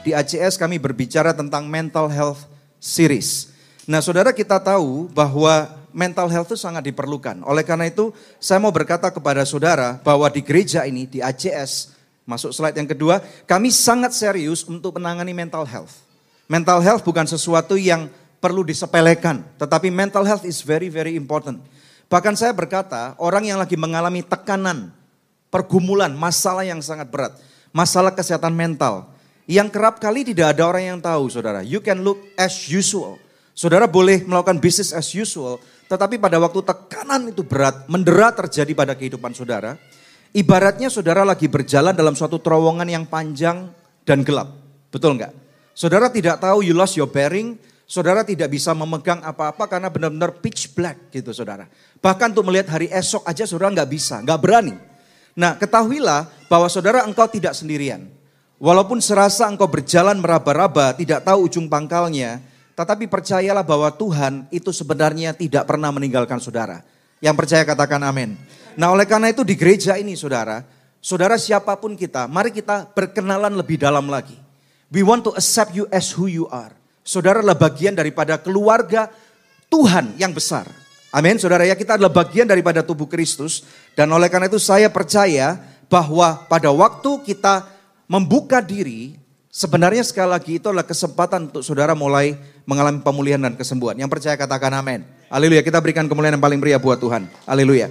di ACS kami berbicara tentang mental health series. Nah saudara kita tahu bahwa mental health itu sangat diperlukan. Oleh karena itu saya mau berkata kepada saudara bahwa di gereja ini, di ACS, masuk slide yang kedua, kami sangat serius untuk menangani mental health. Mental health bukan sesuatu yang perlu disepelekan, tetapi mental health is very very important. Bahkan saya berkata, orang yang lagi mengalami tekanan, pergumulan, masalah yang sangat berat, masalah kesehatan mental, yang kerap kali tidak ada orang yang tahu, saudara. You can look as usual. Saudara boleh melakukan bisnis as usual, tetapi pada waktu tekanan itu berat, mendera terjadi pada kehidupan saudara, ibaratnya saudara lagi berjalan dalam suatu terowongan yang panjang dan gelap. Betul nggak? Saudara tidak tahu you lost your bearing, saudara tidak bisa memegang apa-apa karena benar-benar pitch black gitu saudara. Bahkan untuk melihat hari esok aja saudara nggak bisa, nggak berani. Nah ketahuilah bahwa saudara engkau tidak sendirian. Walaupun serasa engkau berjalan meraba-raba, tidak tahu ujung pangkalnya, tetapi percayalah bahwa Tuhan itu sebenarnya tidak pernah meninggalkan saudara. Yang percaya katakan amin. Nah oleh karena itu di gereja ini saudara, saudara siapa pun kita, mari kita berkenalan lebih dalam lagi. We want to accept you as who you are. Saudara adalah bagian daripada keluarga Tuhan yang besar. Amin, saudara ya kita adalah bagian daripada tubuh Kristus. Dan oleh karena itu saya percaya bahwa pada waktu kita membuka diri, sebenarnya sekali lagi itu adalah kesempatan untuk saudara mulai mengalami pemulihan dan kesembuhan. Yang percaya katakan amin. Haleluya, kita berikan kemuliaan yang paling meriah buat Tuhan. Haleluya.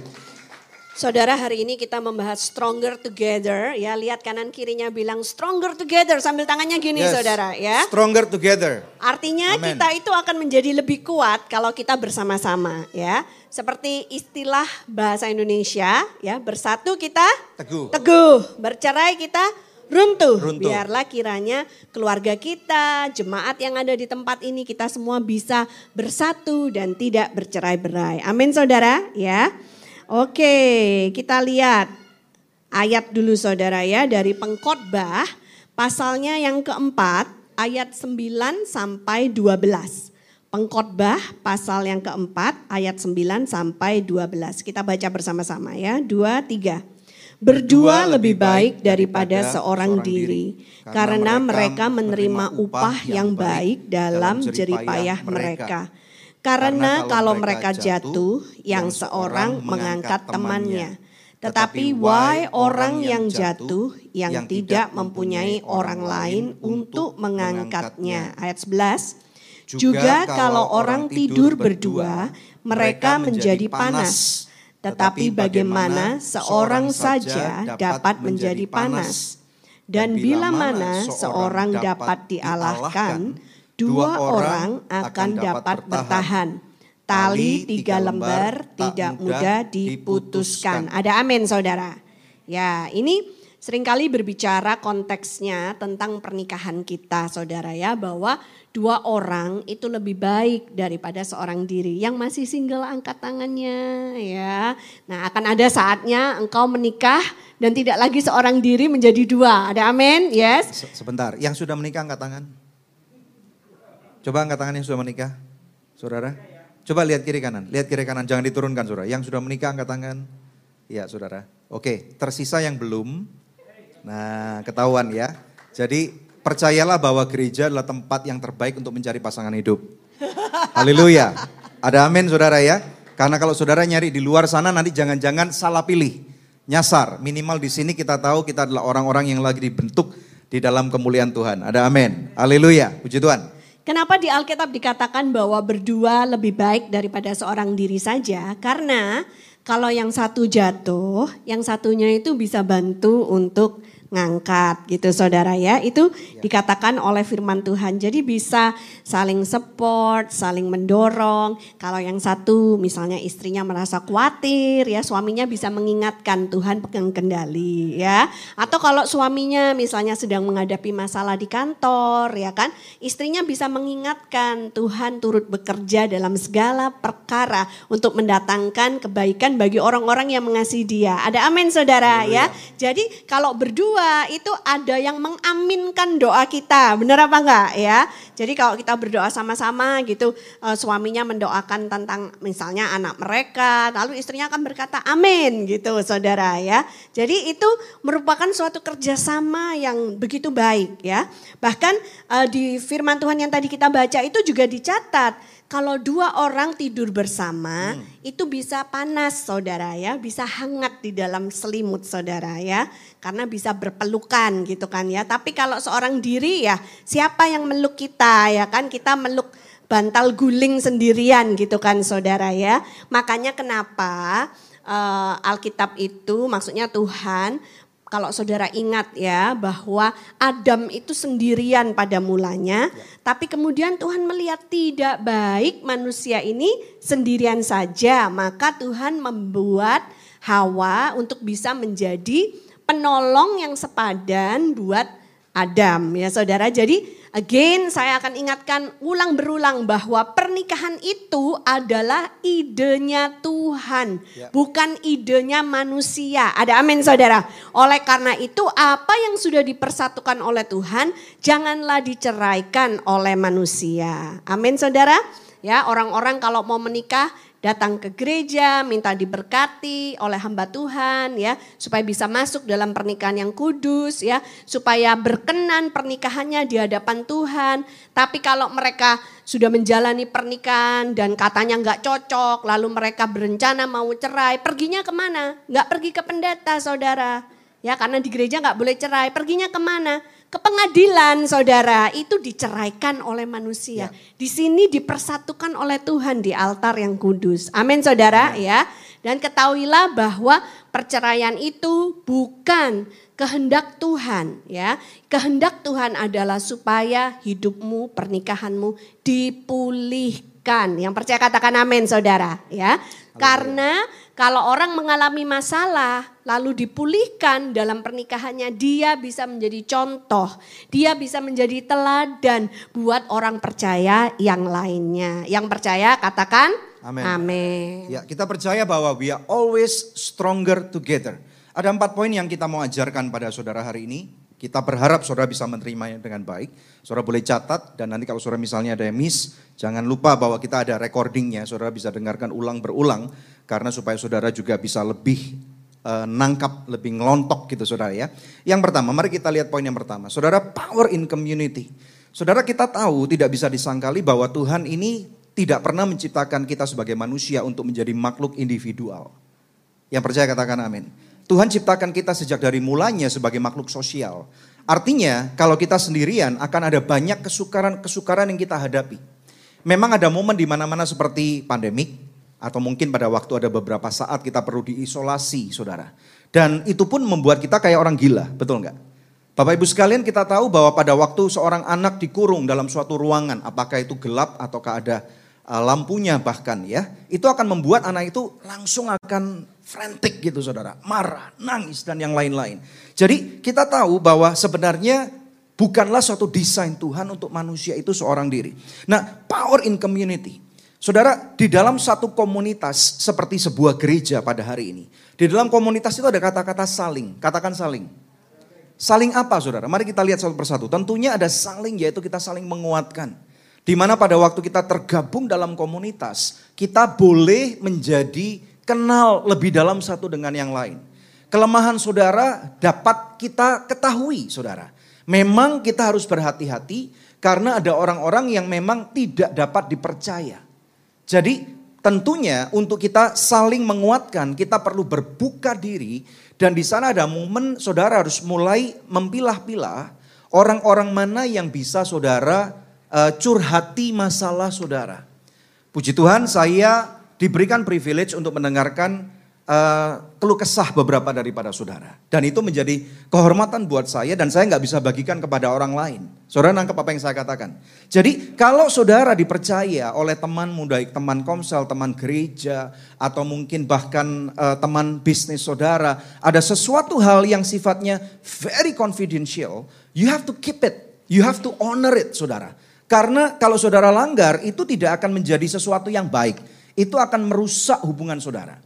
Saudara hari ini kita membahas stronger together ya lihat kanan kirinya bilang stronger together sambil tangannya gini yes, saudara ya. Stronger together. Artinya Amen. kita itu akan menjadi lebih kuat kalau kita bersama-sama ya. Seperti istilah bahasa Indonesia ya bersatu kita teguh. Teguh, bercerai kita runtuh. runtuh. Biarlah kiranya keluarga kita, jemaat yang ada di tempat ini kita semua bisa bersatu dan tidak bercerai-berai. Amin saudara ya. Oke kita lihat ayat dulu saudara ya dari pengkhotbah pasalnya yang keempat ayat 9 sampai 12. Pengkhotbah pasal yang keempat ayat 9 sampai 12. Kita baca bersama-sama ya. Dua, tiga. Berdua lebih baik daripada seorang diri, karena mereka menerima upah yang baik dalam jeripayah mereka. Karena kalau mereka jatuh, yang seorang mengangkat temannya. Tetapi why orang yang jatuh yang tidak mempunyai orang lain untuk mengangkatnya. Ayat 11. Juga kalau orang tidur berdua, mereka menjadi panas. Tetapi bagaimana seorang saja dapat menjadi panas? Dan bila mana seorang dapat dialahkan, dua orang akan dapat bertahan. Tali tiga lembar tidak mudah diputuskan. Ada amin saudara. Ya ini sering kali berbicara konteksnya tentang pernikahan kita saudara ya. Bahwa dua orang itu lebih baik daripada seorang diri. Yang masih single angkat tangannya ya. Nah akan ada saatnya engkau menikah dan tidak lagi seorang diri menjadi dua. Ada amin? Yes? Sebentar, yang sudah menikah angkat tangan. Coba angkat tangan yang sudah menikah. Saudara. Coba lihat kiri kanan, lihat kiri kanan, jangan diturunkan saudara. Yang sudah menikah angkat tangan. Iya saudara. Oke, tersisa yang belum. Nah ketahuan ya. Jadi percayalah bahwa gereja adalah tempat yang terbaik untuk mencari pasangan hidup. Haleluya. Ada amin saudara ya. Karena kalau saudara nyari di luar sana nanti jangan-jangan salah pilih. Nyasar. Minimal di sini kita tahu kita adalah orang-orang yang lagi dibentuk di dalam kemuliaan Tuhan. Ada amin. Haleluya. Puji Tuhan. Kenapa di Alkitab dikatakan bahwa berdua lebih baik daripada seorang diri saja? Karena kalau yang satu jatuh, yang satunya itu bisa bantu untuk ngangkat gitu saudara ya. Itu ya. dikatakan oleh firman Tuhan. Jadi bisa saling support, saling mendorong. Kalau yang satu misalnya istrinya merasa khawatir ya, suaminya bisa mengingatkan Tuhan pegang kendali ya. Atau kalau suaminya misalnya sedang menghadapi masalah di kantor ya kan, istrinya bisa mengingatkan Tuhan turut bekerja dalam segala perkara untuk mendatangkan kebaikan bagi orang-orang yang mengasihi dia. Ada amin saudara ya. Jadi kalau berdua kedua itu ada yang mengaminkan doa kita, benar apa enggak ya? Jadi kalau kita berdoa sama-sama gitu, uh, suaminya mendoakan tentang misalnya anak mereka, lalu istrinya akan berkata amin gitu saudara ya. Jadi itu merupakan suatu kerjasama yang begitu baik ya. Bahkan uh, di firman Tuhan yang tadi kita baca itu juga dicatat kalau dua orang tidur bersama hmm. itu bisa panas saudara ya, bisa hangat di dalam selimut saudara ya, karena bisa berpelukan gitu kan ya. Tapi kalau seorang diri ya, siapa yang meluk kita ya kan kita meluk bantal guling sendirian gitu kan saudara ya. Makanya kenapa uh, Alkitab itu maksudnya Tuhan kalau saudara ingat ya bahwa Adam itu sendirian pada mulanya, ya. tapi kemudian Tuhan melihat tidak baik manusia ini sendirian saja, maka Tuhan membuat Hawa untuk bisa menjadi penolong yang sepadan buat Adam ya saudara. Jadi Again, saya akan ingatkan ulang berulang bahwa pernikahan itu adalah idenya Tuhan, ya. bukan idenya manusia. Ada amin saudara. Oleh karena itu apa yang sudah dipersatukan oleh Tuhan, janganlah diceraikan oleh manusia. Amin saudara. Ya, orang-orang kalau mau menikah datang ke gereja, minta diberkati oleh hamba Tuhan ya, supaya bisa masuk dalam pernikahan yang kudus ya, supaya berkenan pernikahannya di hadapan Tuhan. Tapi kalau mereka sudah menjalani pernikahan dan katanya nggak cocok, lalu mereka berencana mau cerai, perginya ke mana? Nggak pergi ke pendeta saudara. Ya karena di gereja nggak boleh cerai, perginya ke mana? Ke pengadilan saudara itu diceraikan oleh manusia. Ya. Di sini dipersatukan oleh Tuhan di altar yang kudus. Amin saudara ya. ya. Dan ketahuilah bahwa perceraian itu bukan kehendak Tuhan ya. Kehendak Tuhan adalah supaya hidupmu, pernikahanmu dipulihkan. Yang percaya katakan amin saudara ya. Karena kalau orang mengalami masalah lalu dipulihkan dalam pernikahannya, dia bisa menjadi contoh, dia bisa menjadi teladan buat orang percaya yang lainnya. Yang percaya katakan amin. Amin. Ya, kita percaya bahwa we are always stronger together. Ada empat poin yang kita mau ajarkan pada saudara hari ini. Kita berharap saudara bisa menerimanya dengan baik. Saudara boleh catat dan nanti kalau saudara misalnya ada yang miss, jangan lupa bahwa kita ada recordingnya. Saudara bisa dengarkan ulang berulang karena supaya saudara juga bisa lebih uh, nangkap, lebih ngelontok gitu saudara ya. Yang pertama, mari kita lihat poin yang pertama. Saudara, power in community. Saudara kita tahu tidak bisa disangkali bahwa Tuhan ini tidak pernah menciptakan kita sebagai manusia untuk menjadi makhluk individual. Yang percaya katakan amin. Tuhan ciptakan kita sejak dari mulanya sebagai makhluk sosial. Artinya kalau kita sendirian akan ada banyak kesukaran-kesukaran yang kita hadapi. Memang ada momen di mana-mana seperti pandemik atau mungkin pada waktu ada beberapa saat kita perlu diisolasi, saudara. Dan itu pun membuat kita kayak orang gila, betul nggak? Bapak Ibu sekalian kita tahu bahwa pada waktu seorang anak dikurung dalam suatu ruangan, apakah itu gelap ataukah ada uh, lampunya bahkan ya, itu akan membuat anak itu langsung akan frantic gitu saudara, marah, nangis dan yang lain-lain. Jadi kita tahu bahwa sebenarnya bukanlah suatu desain Tuhan untuk manusia itu seorang diri. Nah power in community. Saudara, di dalam satu komunitas seperti sebuah gereja pada hari ini. Di dalam komunitas itu ada kata-kata saling. Katakan saling. Saling apa saudara? Mari kita lihat satu persatu. Tentunya ada saling yaitu kita saling menguatkan. Di mana pada waktu kita tergabung dalam komunitas, kita boleh menjadi kenal lebih dalam satu dengan yang lain. Kelemahan saudara dapat kita ketahui saudara. Memang kita harus berhati-hati karena ada orang-orang yang memang tidak dapat dipercaya. Jadi tentunya untuk kita saling menguatkan kita perlu berbuka diri dan di sana ada momen saudara harus mulai mempilah-pilah orang-orang mana yang bisa saudara uh, curhati masalah saudara. Puji Tuhan saya diberikan privilege untuk mendengarkan uh, keluh kesah beberapa daripada saudara. Dan itu menjadi kehormatan buat saya dan saya nggak bisa bagikan kepada orang lain. Saudara nangkep apa yang saya katakan. Jadi kalau saudara dipercaya oleh teman muda, teman komsel, teman gereja, atau mungkin bahkan uh, teman bisnis saudara, ada sesuatu hal yang sifatnya very confidential, you have to keep it, you have to honor it saudara. Karena kalau saudara langgar itu tidak akan menjadi sesuatu yang baik itu akan merusak hubungan saudara.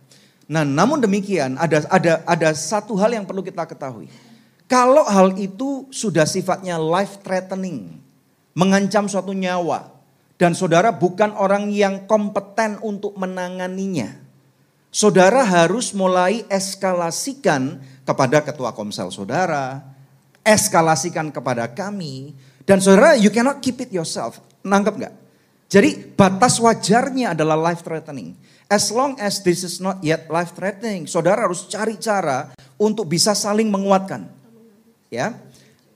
Nah, namun demikian ada ada ada satu hal yang perlu kita ketahui. Kalau hal itu sudah sifatnya life threatening, mengancam suatu nyawa, dan saudara bukan orang yang kompeten untuk menanganinya, saudara harus mulai eskalasikan kepada ketua komsel saudara, eskalasikan kepada kami, dan saudara you cannot keep it yourself. Nangkep nggak? Jadi batas wajarnya adalah life threatening. As long as this is not yet life threatening, saudara harus cari cara untuk bisa saling menguatkan. Ya.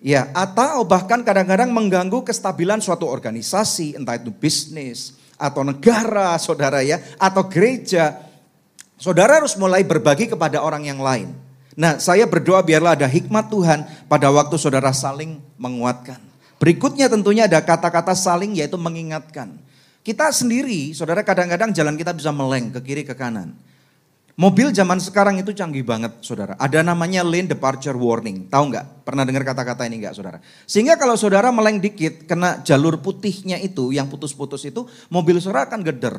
Ya, atau bahkan kadang-kadang mengganggu kestabilan suatu organisasi, entah itu bisnis atau negara, saudara ya, atau gereja. Saudara harus mulai berbagi kepada orang yang lain. Nah, saya berdoa biarlah ada hikmat Tuhan pada waktu saudara saling menguatkan. Berikutnya tentunya ada kata-kata saling yaitu mengingatkan. Kita sendiri, saudara kadang-kadang jalan kita bisa meleng ke kiri ke kanan. Mobil zaman sekarang itu canggih banget, saudara. Ada namanya lane departure warning. Tahu nggak? Pernah dengar kata-kata ini nggak, saudara? Sehingga kalau saudara meleng dikit, kena jalur putihnya itu, yang putus-putus itu, mobil saudara akan geder.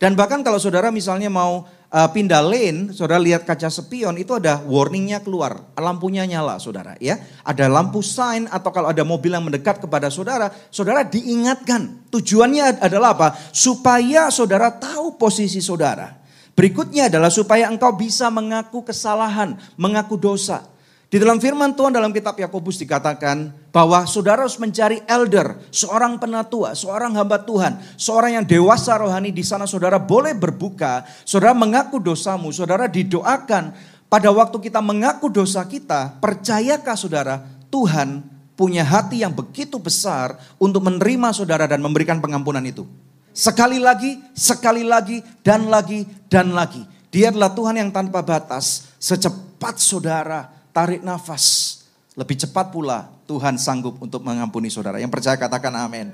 Dan bahkan kalau saudara misalnya mau uh, pindah lane, saudara lihat kaca spion itu ada warningnya keluar, lampunya nyala, saudara. Ya, ada lampu sign atau kalau ada mobil yang mendekat kepada saudara, saudara diingatkan. Tujuannya adalah apa? Supaya saudara tahu posisi saudara. Berikutnya adalah supaya engkau bisa mengaku kesalahan, mengaku dosa. Di dalam firman Tuhan dalam kitab Yakobus dikatakan bahwa saudara harus mencari elder, seorang penatua, seorang hamba Tuhan, seorang yang dewasa rohani di sana saudara boleh berbuka, saudara mengaku dosamu, saudara didoakan. Pada waktu kita mengaku dosa kita, percayakah saudara Tuhan punya hati yang begitu besar untuk menerima saudara dan memberikan pengampunan itu. Sekali lagi, sekali lagi, dan lagi, dan lagi. Dia adalah Tuhan yang tanpa batas. Secepat saudara tarik nafas. Lebih cepat pula Tuhan sanggup untuk mengampuni saudara. Yang percaya katakan amin.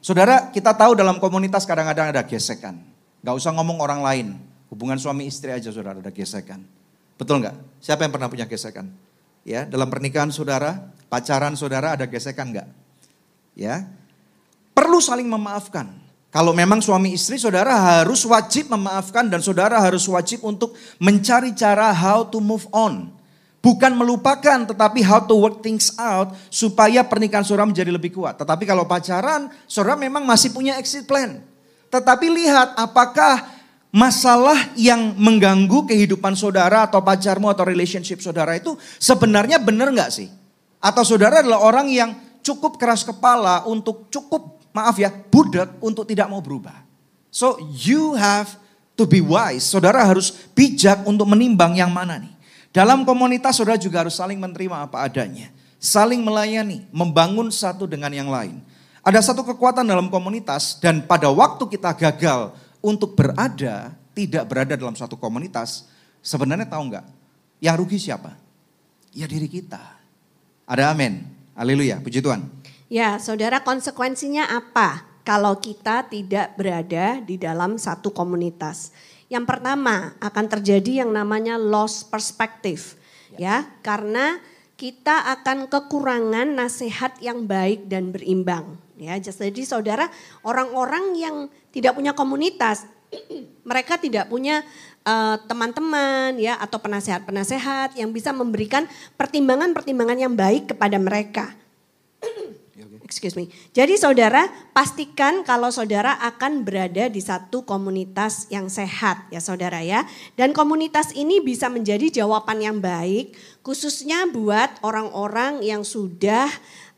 Saudara, kita tahu dalam komunitas kadang-kadang ada gesekan. Gak usah ngomong orang lain. Hubungan suami istri aja saudara ada gesekan. Betul nggak? Siapa yang pernah punya gesekan? Ya, dalam pernikahan saudara, pacaran saudara ada gesekan nggak? Ya, perlu saling memaafkan. Kalau memang suami istri, saudara harus wajib memaafkan dan saudara harus wajib untuk mencari cara how to move on. Bukan melupakan, tetapi how to work things out supaya pernikahan saudara menjadi lebih kuat. Tetapi kalau pacaran, saudara memang masih punya exit plan. Tetapi lihat apakah masalah yang mengganggu kehidupan saudara atau pacarmu atau relationship saudara itu sebenarnya benar nggak sih? Atau saudara adalah orang yang cukup keras kepala untuk cukup maaf ya, budak untuk tidak mau berubah. So you have to be wise. Saudara harus bijak untuk menimbang yang mana nih. Dalam komunitas saudara juga harus saling menerima apa adanya. Saling melayani, membangun satu dengan yang lain. Ada satu kekuatan dalam komunitas dan pada waktu kita gagal untuk berada, tidak berada dalam suatu komunitas, sebenarnya tahu nggak? Yang rugi siapa? Ya diri kita. Ada amin. Haleluya, puji Tuhan. Ya, saudara konsekuensinya apa kalau kita tidak berada di dalam satu komunitas? Yang pertama akan terjadi yang namanya loss perspective. Ya, ya karena kita akan kekurangan nasihat yang baik dan berimbang. Ya, jadi saudara orang-orang yang tidak punya komunitas, mereka tidak punya eh, teman-teman uh, ya atau penasehat-penasehat yang bisa memberikan pertimbangan-pertimbangan yang baik kepada mereka. Excuse me. Jadi saudara pastikan kalau saudara akan berada di satu komunitas yang sehat ya saudara ya. Dan komunitas ini bisa menjadi jawaban yang baik khususnya buat orang-orang yang sudah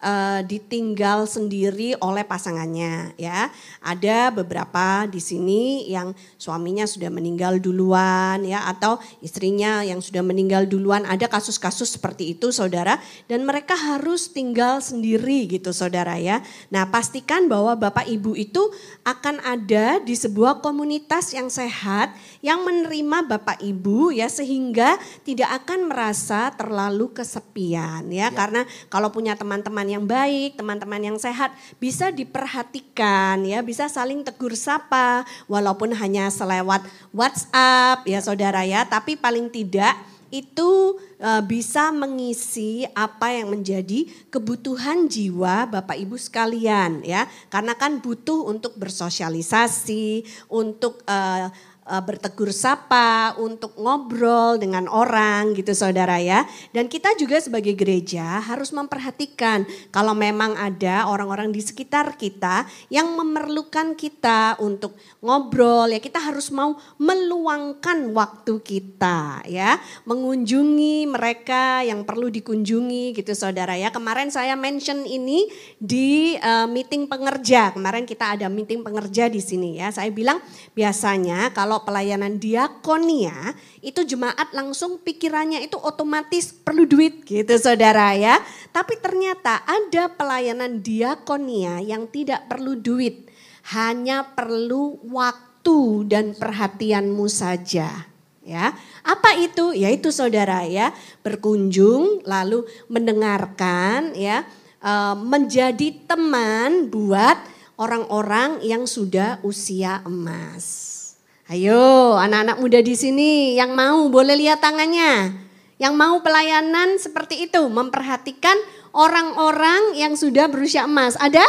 uh, ditinggal sendiri oleh pasangannya ya. Ada beberapa di sini yang suaminya sudah meninggal duluan ya atau istrinya yang sudah meninggal duluan. Ada kasus-kasus seperti itu Saudara dan mereka harus tinggal sendiri gitu Saudara ya. Nah, pastikan bahwa Bapak Ibu itu akan ada di sebuah komunitas yang sehat yang menerima Bapak Ibu ya sehingga tidak akan merasa terlalu kesepian ya, ya. karena kalau punya teman-teman yang baik, teman-teman yang sehat, bisa diperhatikan ya, bisa saling tegur sapa walaupun hanya selewat WhatsApp ya saudara ya, tapi paling tidak itu uh, bisa mengisi apa yang menjadi kebutuhan jiwa Bapak Ibu sekalian ya. Karena kan butuh untuk bersosialisasi, untuk uh, uh, bertegur sapa, untuk ngobrol dengan orang gitu saudara ya. Dan kita juga sebagai gereja harus memperhatikan kalau memang ada orang-orang di sekitar kita yang memerlukan kita untuk ngobrol ya kita harus mau meluangkan waktu kita ya. Mengunjungi mereka yang perlu dikunjungi gitu saudara ya. Kemarin saya mention ini di uh, meeting pengerja. Kemarin kita ada meeting pengerja di sini ya. Saya bilang biasanya kalau kalau pelayanan diakonia itu jemaat langsung pikirannya itu otomatis perlu duit gitu saudara ya. Tapi ternyata ada pelayanan diakonia yang tidak perlu duit. Hanya perlu waktu dan perhatianmu saja ya. Apa itu? Yaitu saudara ya, berkunjung lalu mendengarkan ya, eh, menjadi teman buat orang-orang yang sudah usia emas. Ayo anak-anak muda di sini yang mau boleh lihat tangannya. Yang mau pelayanan seperti itu, memperhatikan orang-orang yang sudah berusia emas. Ada?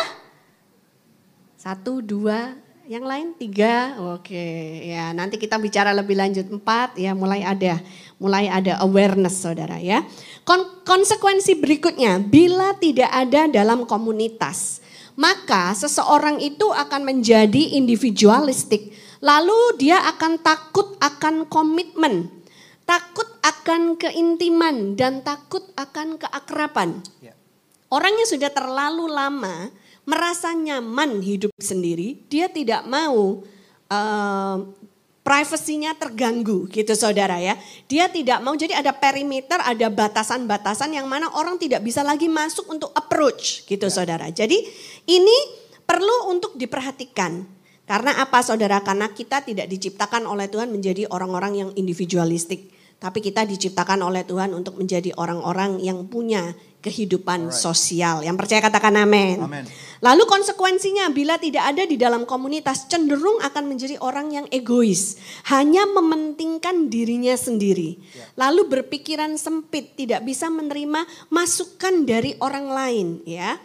Satu, dua, yang lain tiga. Oke, ya nanti kita bicara lebih lanjut empat. Ya mulai ada, mulai ada awareness saudara ya. Kon konsekuensi berikutnya, bila tidak ada dalam komunitas, maka seseorang itu akan menjadi individualistik Lalu dia akan takut akan komitmen, takut akan keintiman dan takut akan keakraban. Ya. Orang yang sudah terlalu lama merasa nyaman hidup sendiri, dia tidak mau uh, privasinya terganggu gitu saudara ya. Dia tidak mau jadi ada perimeter, ada batasan-batasan yang mana orang tidak bisa lagi masuk untuk approach gitu ya. saudara. Jadi ini perlu untuk diperhatikan. Karena apa saudara? Karena kita tidak diciptakan oleh Tuhan menjadi orang-orang yang individualistik. Tapi kita diciptakan oleh Tuhan untuk menjadi orang-orang yang punya kehidupan Alright. sosial. Yang percaya katakan amin. Lalu konsekuensinya bila tidak ada di dalam komunitas cenderung akan menjadi orang yang egois. Hanya mementingkan dirinya sendiri. Yeah. Lalu berpikiran sempit, tidak bisa menerima masukan dari orang lain. ya.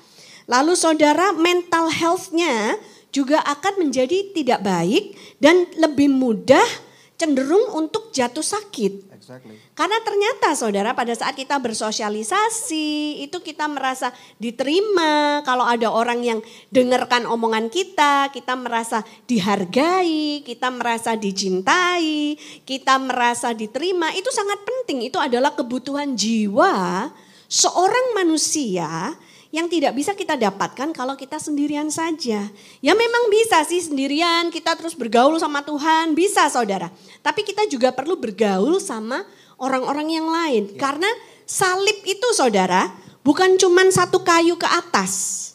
Lalu saudara mental health-nya juga akan menjadi tidak baik dan lebih mudah cenderung untuk jatuh sakit. Exactly. Karena ternyata saudara pada saat kita bersosialisasi itu kita merasa diterima. Kalau ada orang yang dengarkan omongan kita, kita merasa dihargai, kita merasa dicintai, kita merasa diterima. Itu sangat penting. Itu adalah kebutuhan jiwa seorang manusia yang tidak bisa kita dapatkan kalau kita sendirian saja. Ya memang bisa sih sendirian kita terus bergaul sama Tuhan, bisa saudara. Tapi kita juga perlu bergaul sama orang-orang yang lain. Ya. Karena salib itu saudara bukan cuma satu kayu ke atas.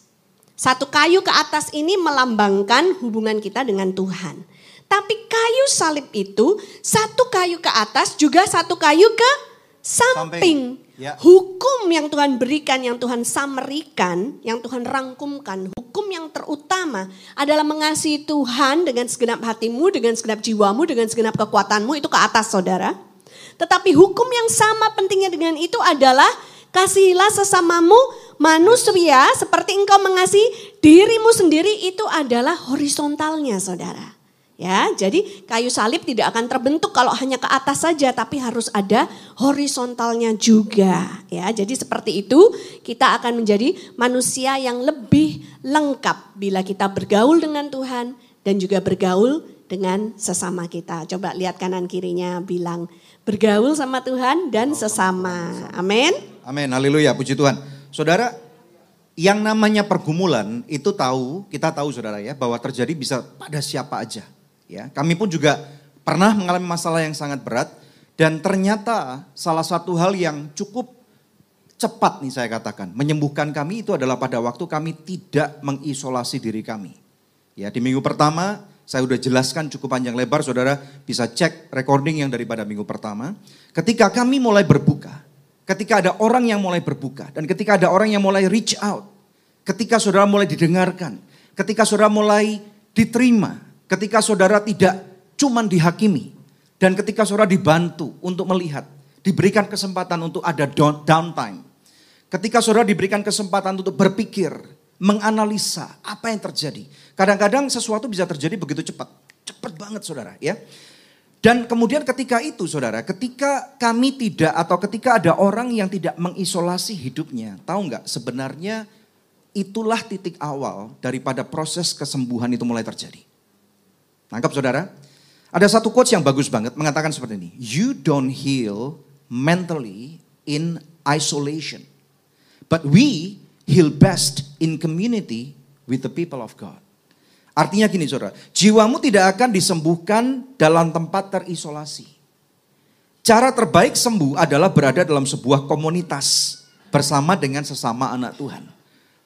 Satu kayu ke atas ini melambangkan hubungan kita dengan Tuhan. Tapi kayu salib itu satu kayu ke atas juga satu kayu ke samping. samping. Ya. Hukum yang Tuhan berikan, yang Tuhan samerikan, yang Tuhan rangkumkan, hukum yang terutama adalah mengasihi Tuhan dengan segenap hatimu, dengan segenap jiwamu, dengan segenap kekuatanmu, itu ke atas saudara. Tetapi hukum yang sama pentingnya dengan itu adalah kasihilah sesamamu manusia seperti engkau mengasihi dirimu sendiri itu adalah horizontalnya saudara. Ya, jadi kayu salib tidak akan terbentuk kalau hanya ke atas saja, tapi harus ada horizontalnya juga. Ya, jadi seperti itu kita akan menjadi manusia yang lebih lengkap bila kita bergaul dengan Tuhan dan juga bergaul dengan sesama kita. Coba lihat kanan kirinya bilang bergaul sama Tuhan dan sesama. Amin. Amin. Haleluya, puji Tuhan. Saudara, yang namanya pergumulan itu tahu, kita tahu saudara ya, bahwa terjadi bisa pada siapa aja Ya, kami pun juga pernah mengalami masalah yang sangat berat dan ternyata salah satu hal yang cukup cepat nih saya katakan menyembuhkan kami itu adalah pada waktu kami tidak mengisolasi diri kami. Ya, di minggu pertama saya sudah jelaskan cukup panjang lebar, saudara bisa cek recording yang daripada minggu pertama. Ketika kami mulai berbuka, ketika ada orang yang mulai berbuka, dan ketika ada orang yang mulai reach out, ketika saudara mulai didengarkan, ketika saudara mulai diterima, Ketika saudara tidak cuman dihakimi. Dan ketika saudara dibantu untuk melihat. Diberikan kesempatan untuk ada downtime. Ketika saudara diberikan kesempatan untuk berpikir. Menganalisa apa yang terjadi. Kadang-kadang sesuatu bisa terjadi begitu cepat. Cepat banget saudara ya. Dan kemudian ketika itu saudara, ketika kami tidak atau ketika ada orang yang tidak mengisolasi hidupnya, tahu nggak sebenarnya itulah titik awal daripada proses kesembuhan itu mulai terjadi. Nangkap saudara? Ada satu quotes yang bagus banget mengatakan seperti ini. You don't heal mentally in isolation. But we heal best in community with the people of God. Artinya gini saudara, jiwamu tidak akan disembuhkan dalam tempat terisolasi. Cara terbaik sembuh adalah berada dalam sebuah komunitas bersama dengan sesama anak Tuhan.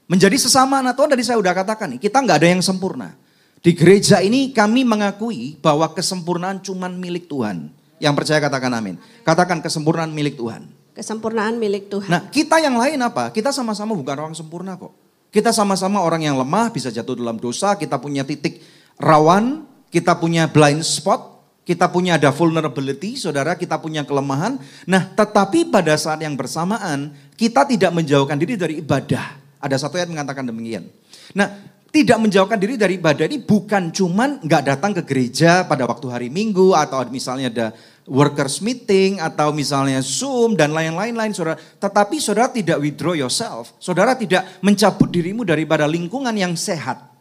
Menjadi sesama anak Tuhan tadi saya sudah katakan kita nggak ada yang sempurna. Di gereja ini kami mengakui bahwa kesempurnaan cuma milik Tuhan. Yang percaya katakan amin. Katakan kesempurnaan milik Tuhan. Kesempurnaan milik Tuhan. Nah kita yang lain apa? Kita sama-sama bukan orang sempurna kok. Kita sama-sama orang yang lemah, bisa jatuh dalam dosa, kita punya titik rawan, kita punya blind spot, kita punya ada vulnerability, saudara, kita punya kelemahan. Nah, tetapi pada saat yang bersamaan, kita tidak menjauhkan diri dari ibadah. Ada satu ayat mengatakan demikian. Nah, tidak menjauhkan diri dari ibadah ini bukan cuman nggak datang ke gereja pada waktu hari Minggu atau misalnya ada workers meeting atau misalnya Zoom dan lain-lain lain saudara. Tetapi saudara tidak withdraw yourself. Saudara tidak mencabut dirimu daripada lingkungan yang sehat.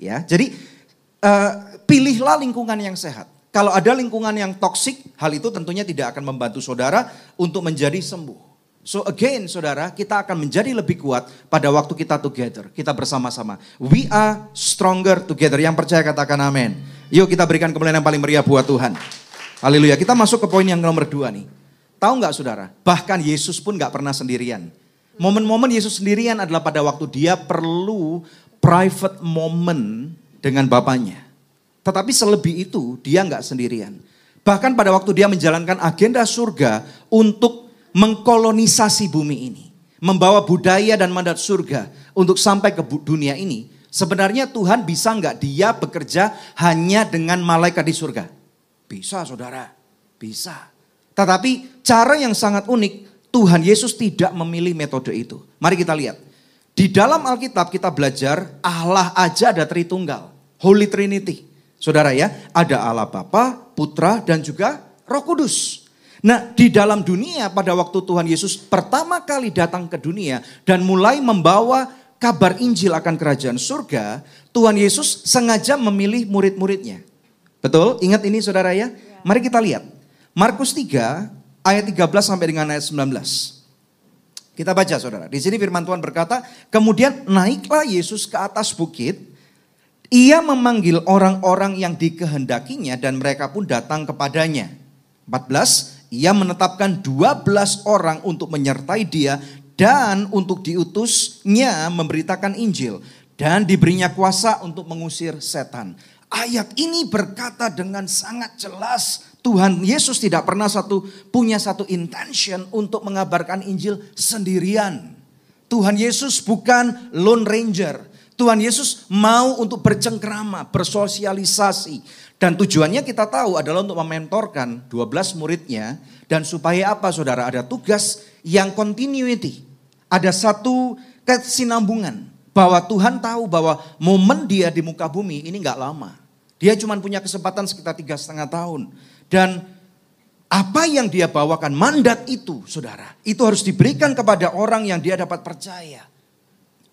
Ya, jadi uh, pilihlah lingkungan yang sehat. Kalau ada lingkungan yang toksik, hal itu tentunya tidak akan membantu saudara untuk menjadi sembuh. So again saudara, kita akan menjadi lebih kuat pada waktu kita together. Kita bersama-sama. We are stronger together. Yang percaya katakan amin. Yuk kita berikan kemuliaan yang paling meriah buat Tuhan. Haleluya. Kita masuk ke poin yang nomor dua nih. Tahu nggak saudara? Bahkan Yesus pun nggak pernah sendirian. Momen-momen Yesus sendirian adalah pada waktu dia perlu private moment dengan Bapaknya. Tetapi selebih itu dia nggak sendirian. Bahkan pada waktu dia menjalankan agenda surga untuk mengkolonisasi bumi ini. Membawa budaya dan mandat surga untuk sampai ke dunia ini. Sebenarnya Tuhan bisa nggak dia bekerja hanya dengan malaikat di surga? Bisa saudara, bisa. Tetapi cara yang sangat unik, Tuhan Yesus tidak memilih metode itu. Mari kita lihat. Di dalam Alkitab kita belajar Allah aja ada Tritunggal. Holy Trinity. Saudara ya, ada Allah Bapa, Putra, dan juga Roh Kudus. Nah, di dalam dunia pada waktu Tuhan Yesus pertama kali datang ke dunia dan mulai membawa kabar Injil akan kerajaan surga, Tuhan Yesus sengaja memilih murid-muridnya. Betul? Ingat ini saudara ya? Mari kita lihat. Markus 3 ayat 13 sampai dengan ayat 19. Kita baca saudara. Di sini firman Tuhan berkata, kemudian naiklah Yesus ke atas bukit. Ia memanggil orang-orang yang dikehendakinya dan mereka pun datang kepadanya. 14, ia menetapkan 12 orang untuk menyertai dia dan untuk diutusnya memberitakan Injil. Dan diberinya kuasa untuk mengusir setan. Ayat ini berkata dengan sangat jelas Tuhan Yesus tidak pernah satu punya satu intention untuk mengabarkan Injil sendirian. Tuhan Yesus bukan lone ranger. Tuhan Yesus mau untuk bercengkrama, bersosialisasi. Dan tujuannya kita tahu adalah untuk mementorkan 12 muridnya. Dan supaya apa saudara? Ada tugas yang continuity. Ada satu kesinambungan. Bahwa Tuhan tahu bahwa momen dia di muka bumi ini nggak lama. Dia cuma punya kesempatan sekitar tiga setengah tahun. Dan apa yang dia bawakan, mandat itu saudara, itu harus diberikan kepada orang yang dia dapat percaya.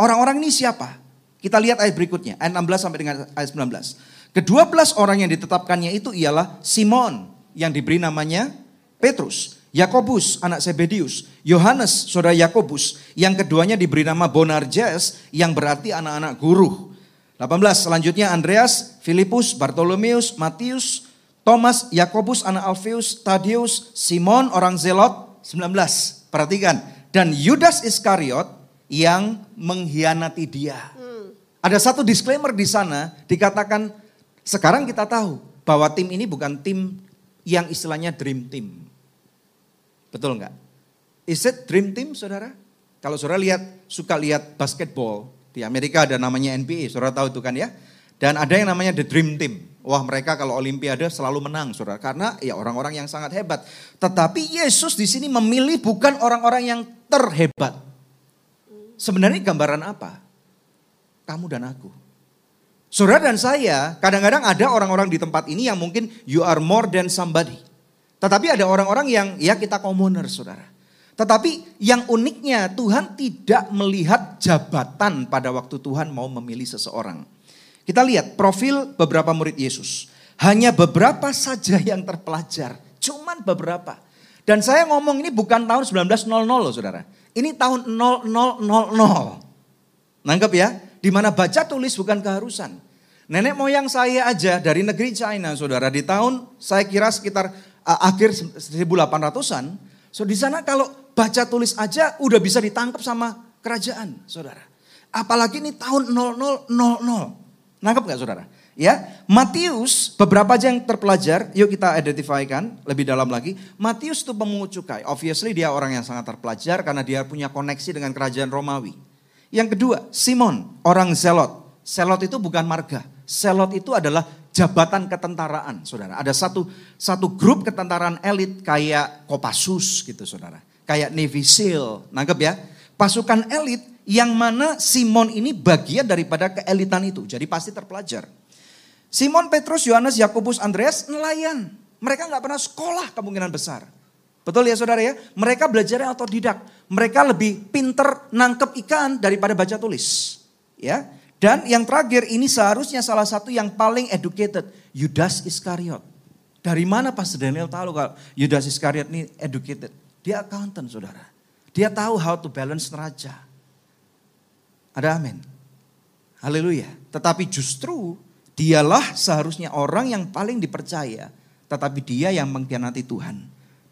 Orang-orang ini siapa? Kita lihat ayat berikutnya, ayat 16 sampai dengan ayat 19. Kedua belas orang yang ditetapkannya itu ialah Simon yang diberi namanya Petrus, Yakobus anak Sebedius, Yohanes saudara Yakobus, yang keduanya diberi nama Bonarjes yang berarti anak-anak guru. 18 selanjutnya Andreas, Filipus, Bartolomeus, Matius, Thomas, Yakobus anak Alfeus, Tadius, Simon orang Zelot, 19. Perhatikan. Dan Yudas Iskariot yang mengkhianati dia. Ada satu disclaimer di sana dikatakan sekarang kita tahu bahwa tim ini bukan tim yang istilahnya dream team. Betul nggak? Is it dream team saudara? Kalau saudara lihat, suka lihat basketball, di Amerika ada namanya NBA, saudara tahu itu kan ya. Dan ada yang namanya The Dream Team. Wah mereka kalau Olimpiade selalu menang saudara. Karena ya orang-orang yang sangat hebat. Tetapi Yesus di sini memilih bukan orang-orang yang terhebat. Sebenarnya gambaran apa? Kamu dan aku. Saudara dan saya, kadang-kadang ada orang-orang di tempat ini yang mungkin you are more than somebody. Tetapi ada orang-orang yang ya kita commoner saudara. Tetapi yang uniknya Tuhan tidak melihat jabatan pada waktu Tuhan mau memilih seseorang. Kita lihat profil beberapa murid Yesus. Hanya beberapa saja yang terpelajar. Cuman beberapa. Dan saya ngomong ini bukan tahun 1900 loh saudara. Ini tahun 0000. Nangkep ya? Di mana baca tulis bukan keharusan. Nenek moyang saya aja dari negeri China, saudara, di tahun saya kira sekitar uh, akhir 1800-an. So di sana kalau baca tulis aja udah bisa ditangkap sama kerajaan, saudara. Apalagi ini tahun 0000. Nangkep gak saudara? Ya, Matius beberapa aja yang terpelajar, yuk kita identifikasikan lebih dalam lagi. Matius itu pemungut cukai. Obviously dia orang yang sangat terpelajar karena dia punya koneksi dengan kerajaan Romawi. Yang kedua, Simon, orang Zelot. Zelot itu bukan marga. Zelot itu adalah jabatan ketentaraan, saudara. Ada satu satu grup ketentaraan elit kayak Kopassus gitu, saudara. Kayak Navy SEAL, nangkep ya? Pasukan elit yang mana Simon ini bagian daripada keelitan itu. Jadi pasti terpelajar. Simon, Petrus, Yohanes, Yakobus, Andreas nelayan. Mereka nggak pernah sekolah kemungkinan besar. Betul ya saudara ya? Mereka belajarnya otodidak. Mereka lebih pinter nangkep ikan daripada baca tulis. Ya. Dan yang terakhir ini seharusnya salah satu yang paling educated. Yudas Iskariot. Dari mana Pastor Daniel tahu kalau Yudas Iskariot ini educated? Dia accountant saudara. Dia tahu how to balance neraca. Ada amin. Haleluya. Tetapi justru dialah seharusnya orang yang paling dipercaya. Tetapi dia yang mengkhianati Tuhan.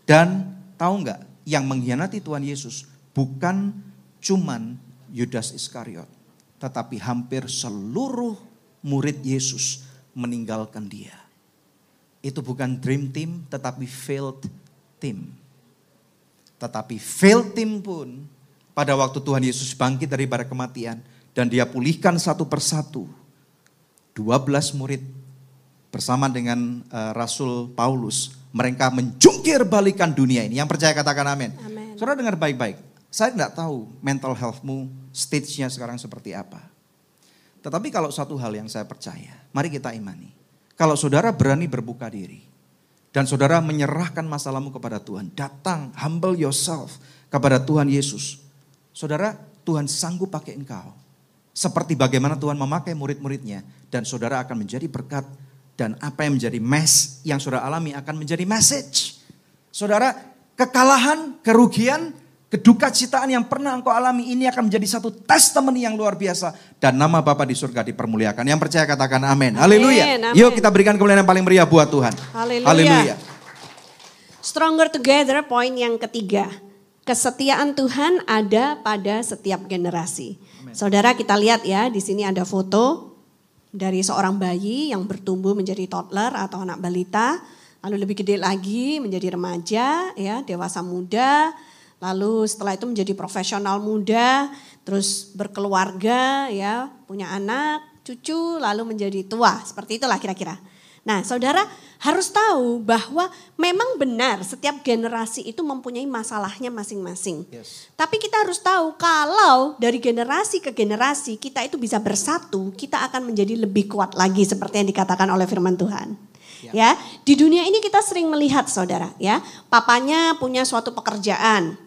Dan tahu nggak, yang mengkhianati Tuhan Yesus bukan cuman Yudas Iskariot, tetapi hampir seluruh murid Yesus meninggalkan dia. Itu bukan dream team, tetapi failed team. Tetapi failed team pun pada waktu Tuhan Yesus bangkit daripada kematian dan dia pulihkan satu persatu. 12 murid bersama dengan uh, Rasul Paulus mereka menjungkir balikan dunia ini. Yang percaya katakan amin. amin. Saudara dengar baik-baik. Saya tidak tahu mental healthmu stage-nya sekarang seperti apa. Tetapi kalau satu hal yang saya percaya, mari kita imani. Kalau saudara berani berbuka diri, dan saudara menyerahkan masalahmu kepada Tuhan, datang humble yourself kepada Tuhan Yesus. Saudara, Tuhan sanggup pakai engkau. Seperti bagaimana Tuhan memakai murid-muridnya, dan saudara akan menjadi berkat dan apa yang menjadi mess yang saudara alami akan menjadi message. Saudara, kekalahan, kerugian, keduka citaan yang pernah engkau alami ini akan menjadi satu testimoni yang luar biasa. Dan nama Bapa di surga dipermuliakan. Yang percaya katakan amin. Haleluya. Yuk kita berikan kemuliaan yang paling meriah buat Tuhan. Haleluya. Stronger together, poin yang ketiga. Kesetiaan Tuhan ada pada setiap generasi. Amen. Saudara kita lihat ya, di sini ada foto dari seorang bayi yang bertumbuh menjadi toddler atau anak balita, lalu lebih gede lagi menjadi remaja, ya dewasa muda, lalu setelah itu menjadi profesional muda, terus berkeluarga, ya punya anak, cucu, lalu menjadi tua, seperti itulah kira-kira. Nah, saudara harus tahu bahwa memang benar setiap generasi itu mempunyai masalahnya masing-masing. Yes. Tapi kita harus tahu kalau dari generasi ke generasi kita itu bisa bersatu, kita akan menjadi lebih kuat lagi seperti yang dikatakan oleh firman Tuhan. Ya. ya, di dunia ini kita sering melihat saudara, ya, papanya punya suatu pekerjaan,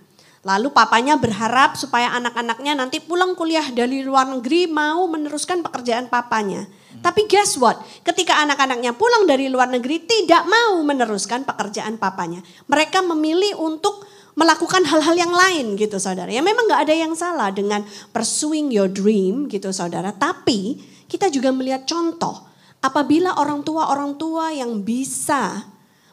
Lalu papanya berharap supaya anak-anaknya nanti pulang kuliah dari luar negeri mau meneruskan pekerjaan papanya. Tapi guess what? Ketika anak-anaknya pulang dari luar negeri tidak mau meneruskan pekerjaan papanya. Mereka memilih untuk melakukan hal-hal yang lain gitu saudara. Ya memang gak ada yang salah dengan pursuing your dream gitu saudara. Tapi kita juga melihat contoh. Apabila orang tua-orang tua yang bisa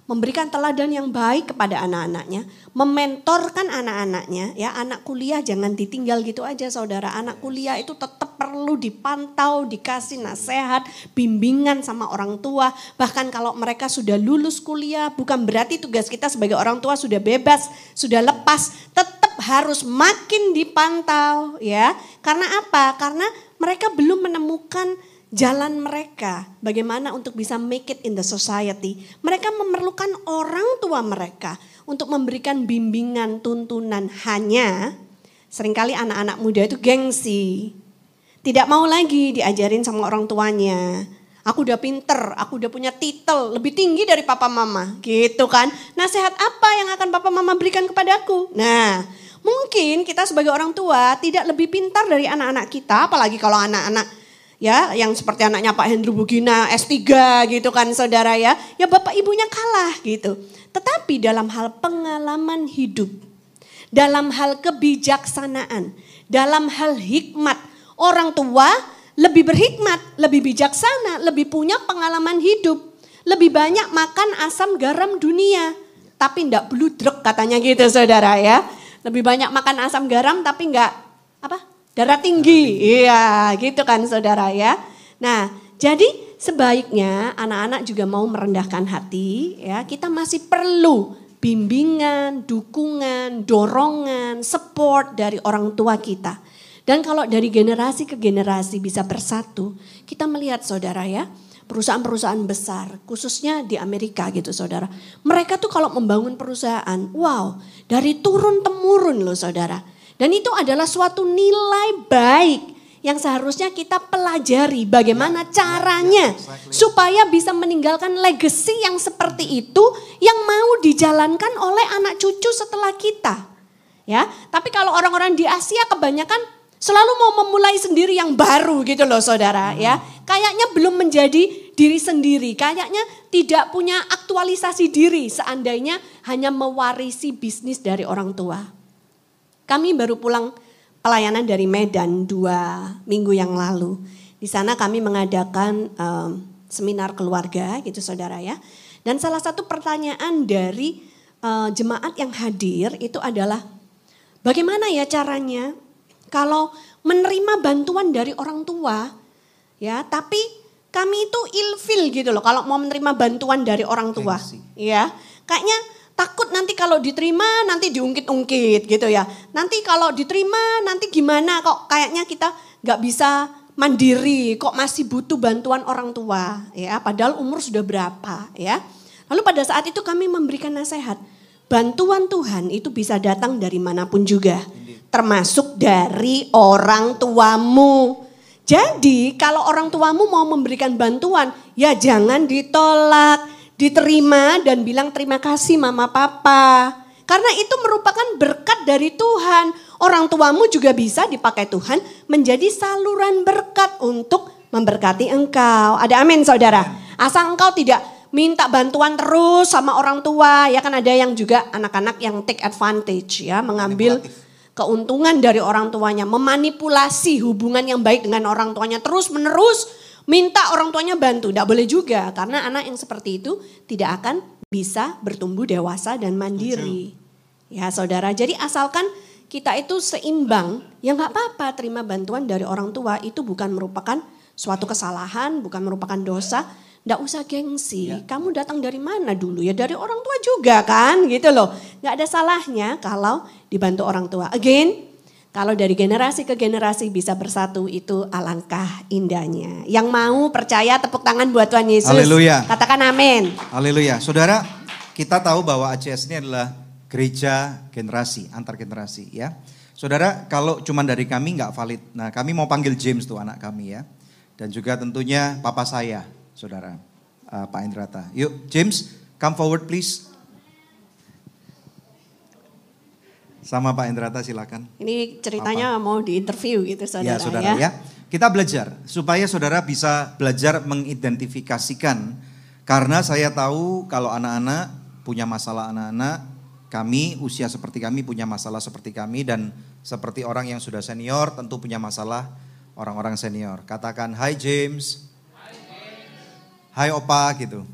memberikan teladan yang baik kepada anak-anaknya, mementorkan anak-anaknya, ya anak kuliah jangan ditinggal gitu aja saudara. Anak kuliah itu tetap perlu dipantau, dikasih nasihat, bimbingan sama orang tua. Bahkan kalau mereka sudah lulus kuliah, bukan berarti tugas kita sebagai orang tua sudah bebas, sudah lepas, tetap harus makin dipantau ya. Karena apa? Karena mereka belum menemukan jalan mereka, bagaimana untuk bisa make it in the society. Mereka memerlukan orang tua mereka untuk memberikan bimbingan, tuntunan. Hanya sering kali anak-anak muda itu gengsi. Tidak mau lagi diajarin sama orang tuanya. Aku udah pinter, aku udah punya titel lebih tinggi dari papa mama. Gitu kan. Nasihat apa yang akan papa mama berikan kepadaku? Nah mungkin kita sebagai orang tua tidak lebih pintar dari anak-anak kita. Apalagi kalau anak-anak ya yang seperti anaknya Pak Hendro Bugina S3 gitu kan saudara ya. Ya bapak ibunya kalah gitu. Tetapi dalam hal pengalaman hidup, dalam hal kebijaksanaan, dalam hal hikmat, orang tua lebih berhikmat, lebih bijaksana, lebih punya pengalaman hidup. Lebih banyak makan asam garam dunia. Tapi enggak bludrek katanya gitu saudara ya. Lebih banyak makan asam garam tapi enggak apa? Darah tinggi. Iya gitu kan saudara ya. Nah jadi sebaiknya anak-anak juga mau merendahkan hati ya. Kita masih perlu bimbingan, dukungan, dorongan, support dari orang tua kita. Dan kalau dari generasi ke generasi bisa bersatu, kita melihat saudara ya, perusahaan-perusahaan besar, khususnya di Amerika gitu saudara. Mereka tuh kalau membangun perusahaan, wow, dari turun temurun loh saudara. Dan itu adalah suatu nilai baik yang seharusnya kita pelajari bagaimana ya, caranya ya, exactly. supaya bisa meninggalkan legacy yang seperti itu yang mau dijalankan oleh anak cucu setelah kita. Ya, tapi kalau orang-orang di Asia kebanyakan Selalu mau memulai sendiri yang baru gitu loh saudara hmm. ya. Kayaknya belum menjadi diri sendiri. Kayaknya tidak punya aktualisasi diri seandainya hanya mewarisi bisnis dari orang tua. Kami baru pulang pelayanan dari Medan dua minggu yang lalu. Di sana kami mengadakan um, seminar keluarga gitu saudara ya. Dan salah satu pertanyaan dari uh, jemaat yang hadir itu adalah bagaimana ya caranya kalau menerima bantuan dari orang tua, ya, tapi kami itu ilfil gitu loh kalau mau menerima bantuan dari orang tua. Ya, kayaknya takut nanti kalau diterima nanti diungkit-ungkit gitu ya. Nanti kalau diterima nanti gimana kok kayaknya kita nggak bisa mandiri, kok masih butuh bantuan orang tua ya, padahal umur sudah berapa ya. Lalu pada saat itu kami memberikan nasihat, bantuan Tuhan itu bisa datang dari mana pun juga termasuk dari orang tuamu. Jadi kalau orang tuamu mau memberikan bantuan, ya jangan ditolak, diterima dan bilang terima kasih mama papa. Karena itu merupakan berkat dari Tuhan. Orang tuamu juga bisa dipakai Tuhan menjadi saluran berkat untuk memberkati engkau. Ada amin saudara. Asal engkau tidak minta bantuan terus sama orang tua. Ya kan ada yang juga anak-anak yang take advantage ya. Mengambil keuntungan dari orang tuanya, memanipulasi hubungan yang baik dengan orang tuanya terus menerus minta orang tuanya bantu. Tidak boleh juga karena anak yang seperti itu tidak akan bisa bertumbuh dewasa dan mandiri. Ya saudara, jadi asalkan kita itu seimbang, ya nggak apa-apa terima bantuan dari orang tua itu bukan merupakan suatu kesalahan, bukan merupakan dosa, Nggak usah gengsi, ya. kamu datang dari mana dulu? Ya dari orang tua juga kan gitu loh. Nggak ada salahnya kalau dibantu orang tua. Again, kalau dari generasi ke generasi bisa bersatu itu alangkah indahnya. Yang mau percaya tepuk tangan buat Tuhan Yesus. Haleluya. Katakan amin. Haleluya. Saudara, kita tahu bahwa ACS ini adalah gereja generasi, antar generasi ya. Saudara, kalau cuma dari kami nggak valid. Nah, kami mau panggil James tuh anak kami ya. Dan juga tentunya papa saya saudara uh, Pak Indrata. Yuk, James, come forward please. Sama Pak Indrata silakan. Ini ceritanya Apa? mau diinterview gitu saudara ya. Saudara, ya. ya. Kita belajar supaya saudara bisa belajar mengidentifikasikan karena saya tahu kalau anak-anak punya masalah anak-anak, kami usia seperti kami punya masalah seperti kami dan seperti orang yang sudah senior tentu punya masalah orang-orang senior. Katakan, "Hai James." Hai opa gitu.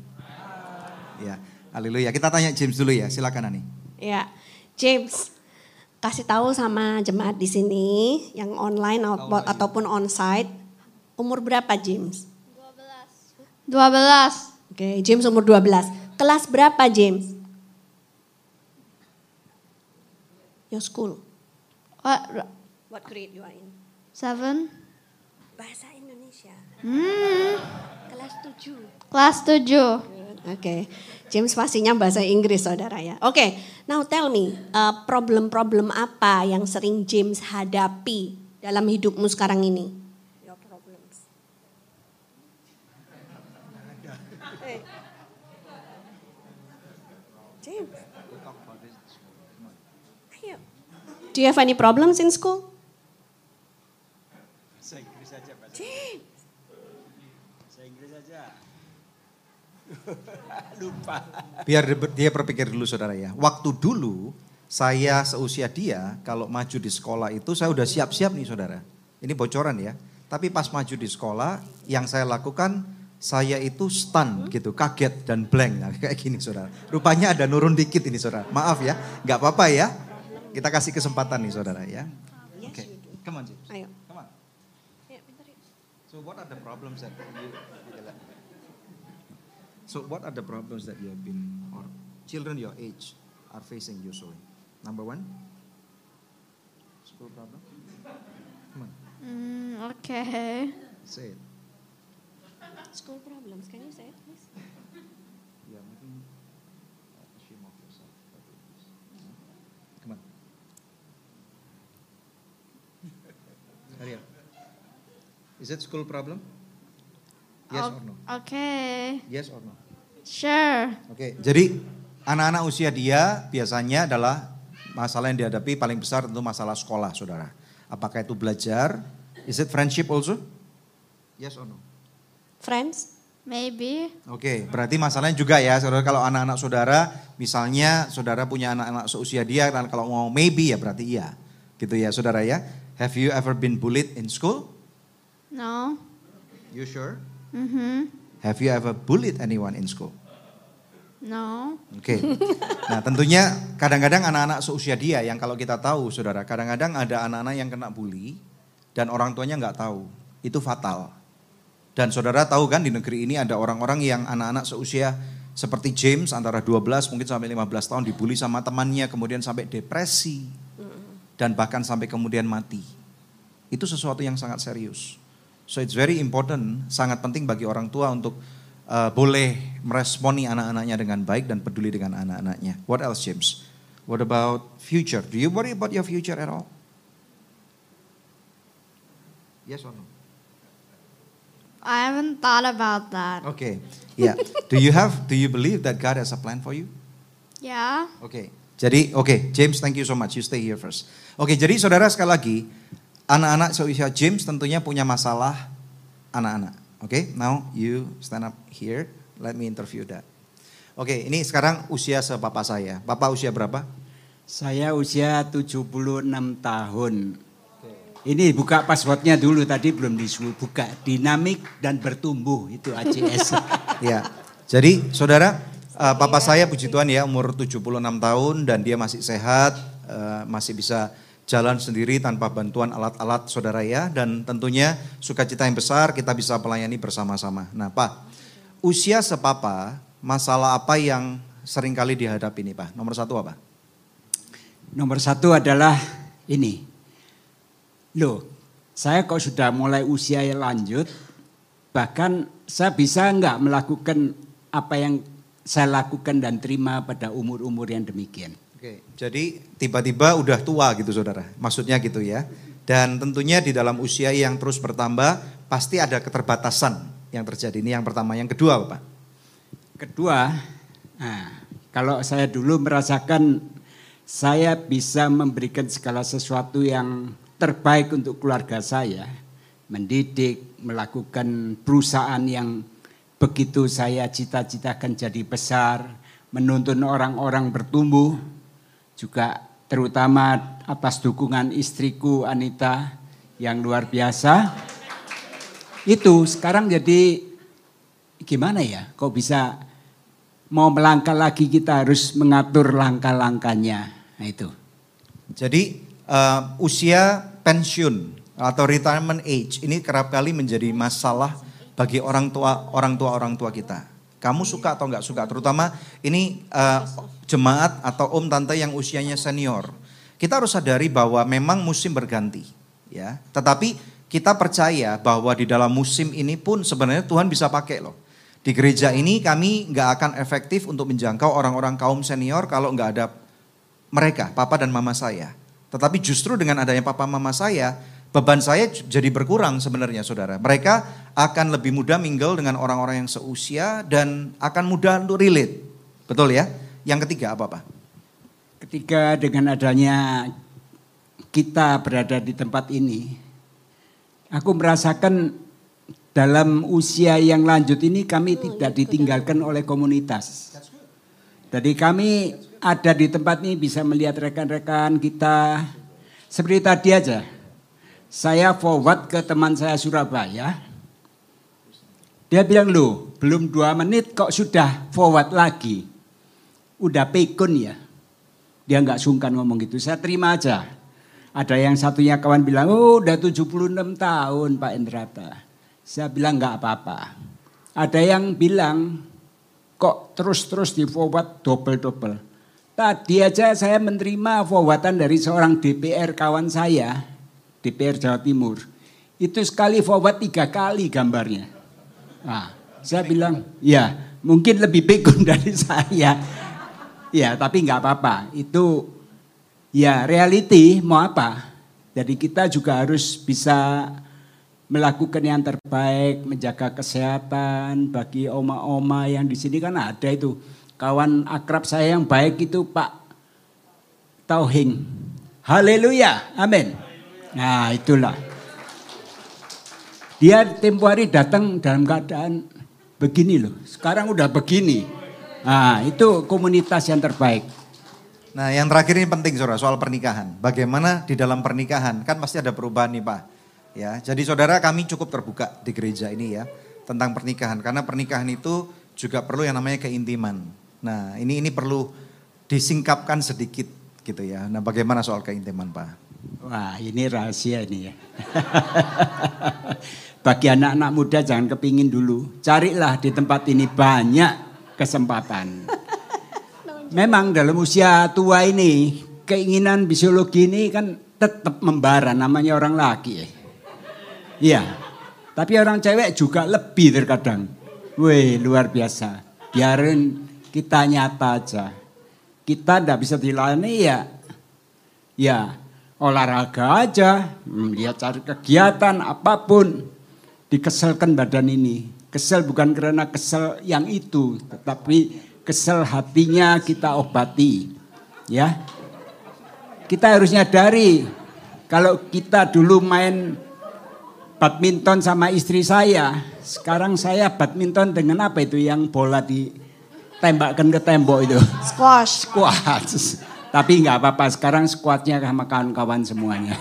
Ya, haleluya. Kita tanya James dulu ya, silakan Ani. Ya, James, kasih tahu sama jemaat di sini yang online oh, ataupun onsite, umur berapa James? 12. 12. Oke, James umur 12. Kelas berapa James? Your school. What, what grade you are in? Seven. Bahasa Indonesia. Hmm. Kelas 7. Kelas 7. Oke. Okay. James pastinya bahasa Inggris saudara ya. Oke, okay. Now tell me, eh, problem-problem uh, apa yang sering James hadapi dalam hidupmu sekarang ini? Your problems. Hey. James. Ayo. Do you have any problems in school? Saya Inggris aja, James. Saya Inggris aja. Biar dia- berpikir dulu saudara ya. Waktu dulu saya seusia dia kalau maju di sekolah itu saya udah siap-siap nih saudara. Ini bocoran ya. Tapi pas maju di sekolah yang saya lakukan saya itu stun gitu, kaget dan blank Nah, kayak gini saudara. Rupanya ada nurun dikit ini saudara. Maaf ya, nggak apa-apa ya. Kita kasih kesempatan nih saudara ya. Oke, come on James. Ayo. Come on. So what are the problems that you So what are the problems that you have been or children your age are facing usually? Number one, school problem. Come on, Mm, okay. say it. School problems, can you say it please? You are making ashamed of yourself. Come on. Hurry up. Is it school problem? Yes O- or no? Okay. Yes or no? Sure. Oke, jadi anak-anak usia dia biasanya adalah masalah yang dihadapi paling besar tentu masalah sekolah, saudara. Apakah itu belajar? Is it friendship also? Yes or no? Friends? Maybe. Oke, berarti masalahnya juga ya, saudara. Kalau anak-anak saudara, misalnya saudara punya anak-anak seusia dia, dan kalau mau maybe ya berarti iya, gitu ya, saudara ya. Have you ever been bullied in school? No. You sure? Mm-hmm. Have you ever bullied anyone in school? No. Oke. Nah tentunya kadang-kadang anak-anak seusia dia yang kalau kita tahu saudara, kadang-kadang ada anak-anak yang kena bully dan orang tuanya nggak tahu. Itu fatal. Dan saudara tahu kan di negeri ini ada orang-orang yang anak-anak seusia seperti James antara 12 mungkin sampai 15 tahun dibully sama temannya kemudian sampai depresi dan bahkan sampai kemudian mati. Itu sesuatu yang sangat serius. So it's very important, sangat penting bagi orang tua untuk uh, boleh meresponi anak-anaknya dengan baik dan peduli dengan anak-anaknya. What else James? What about future? Do you worry about your future at all? Yes or no? I haven't thought about that. Okay. Yeah. Do you have do you believe that God has a plan for you? Yeah. Oke. Jadi oke, James thank you so much. You stay here first. Oke, jadi saudara sekali lagi anak-anak seusia James tentunya punya masalah anak-anak. Oke, now you stand up here. Let me interview that. Oke, ini sekarang usia sepapa saya. Bapak usia berapa? Saya usia 76 tahun. Ini buka passwordnya dulu tadi belum disuruh buka. Dinamik dan bertumbuh itu ACS. Ya. Jadi saudara, eh, papa saya puji Tuhan ya umur 76 tahun dan dia masih sehat, eh, masih bisa jalan sendiri tanpa bantuan alat-alat saudara ya. Dan tentunya sukacita yang besar kita bisa melayani bersama-sama. Nah Pak, usia sepapa, masalah apa yang sering kali dihadapi nih Pak? Nomor satu apa? Nomor satu adalah ini. Loh, saya kok sudah mulai usia yang lanjut, bahkan saya bisa nggak melakukan apa yang saya lakukan dan terima pada umur-umur yang demikian. Oke, jadi tiba-tiba udah tua gitu saudara, maksudnya gitu ya. Dan tentunya di dalam usia yang terus bertambah, pasti ada keterbatasan yang terjadi. Ini yang pertama. Yang kedua Pak? Kedua, nah, kalau saya dulu merasakan saya bisa memberikan segala sesuatu yang terbaik untuk keluarga saya, mendidik, melakukan perusahaan yang begitu saya cita-citakan jadi besar, menuntun orang-orang bertumbuh, juga terutama atas dukungan istriku Anita yang luar biasa. Itu sekarang jadi gimana ya? Kok bisa mau melangkah lagi kita harus mengatur langkah-langkahnya. Nah itu. Jadi eh, usia pensiun atau retirement age ini kerap kali menjadi masalah bagi orang tua orang tua orang tua kita. Kamu suka atau nggak suka? Terutama ini eh, jemaat atau om tante yang usianya senior. Kita harus sadari bahwa memang musim berganti, ya. Tetapi kita percaya bahwa di dalam musim ini pun sebenarnya Tuhan bisa pakai loh. Di gereja ini kami nggak akan efektif untuk menjangkau orang-orang kaum senior kalau nggak ada mereka, papa dan mama saya. Tetapi justru dengan adanya papa mama saya, beban saya jadi berkurang sebenarnya saudara. Mereka akan lebih mudah mingle dengan orang-orang yang seusia dan akan mudah untuk relate. Betul ya? Yang ketiga apa Pak? Ketiga dengan adanya kita berada di tempat ini, aku merasakan dalam usia yang lanjut ini kami tidak ditinggalkan oleh komunitas. Jadi kami ada di tempat ini bisa melihat rekan-rekan kita. Seperti tadi aja, saya forward ke teman saya Surabaya. Dia bilang, loh belum dua menit kok sudah forward lagi. Udah pekun ya. Dia nggak sungkan ngomong gitu, saya terima aja. Ada yang satunya kawan bilang, oh udah 76 tahun Pak Indrata. Saya bilang nggak apa-apa. Ada yang bilang, kok terus-terus di forward double-double. Tadi aja saya menerima forwardan dari seorang DPR kawan saya, DPR Jawa Timur. Itu sekali forward tiga kali gambarnya. Nah, saya bilang, ya mungkin lebih pikun dari saya. Ya tapi nggak apa-apa, itu ya reality mau apa. Jadi kita juga harus bisa melakukan yang terbaik, menjaga kesehatan bagi oma-oma yang di sini kan ada itu. Kawan akrab saya yang baik itu Pak Tauhing. Haleluya, amin. Nah itulah. Dia tempo hari datang dalam keadaan begini loh. Sekarang udah begini. Nah itu komunitas yang terbaik. Nah yang terakhir ini penting saudara soal pernikahan. Bagaimana di dalam pernikahan kan pasti ada perubahan nih Pak. Ya, jadi saudara kami cukup terbuka di gereja ini ya tentang pernikahan karena pernikahan itu juga perlu yang namanya keintiman. Nah ini ini perlu disingkapkan sedikit gitu ya. Nah bagaimana soal keintiman Pak? Wah ini rahasia ini ya. Bagi anak-anak muda jangan kepingin dulu. Carilah di tempat ini banyak kesempatan. Memang dalam usia tua ini keinginan biologi ini kan tetap membara namanya orang laki. Iya. Tapi orang cewek juga lebih terkadang. Wih luar biasa. Biarin kita nyata aja. Kita tidak bisa dilayani ya. Ya olahraga aja. Lihat cari kegiatan apa pun dikeselkan badan ini. Kesel bukan karena kesel yang itu, tetapi kesel hatinya kita obati. Ya. Kita harus nyadari kalau kita dulu main badminton sama istri saya, sekarang saya badminton dengan apa itu yang bola ditembakkan ke tembok itu? Squash. Squash. Tapi nggak apa-apa, sekarang squatnya sama kawan-kawan semuanya.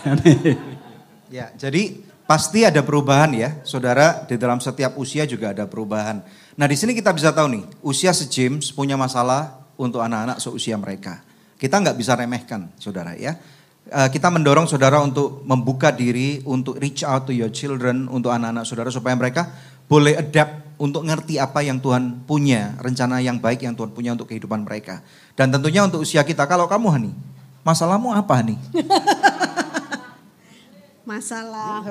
ya, jadi Pasti ada perubahan ya, saudara. Di dalam setiap usia juga ada perubahan. Nah di sini kita bisa tahu nih, usia se-James punya masalah untuk anak-anak seusia mereka. Kita nggak bisa remehkan, saudara ya. Eh, kita mendorong saudara untuk membuka diri, untuk reach out to your children, untuk anak-anak saudara supaya mereka boleh adapt untuk ngerti apa yang Tuhan punya, rencana yang baik yang Tuhan punya untuk kehidupan mereka. Dan tentunya untuk usia kita, kalau kamu Hani, masalahmu apa nih? masalah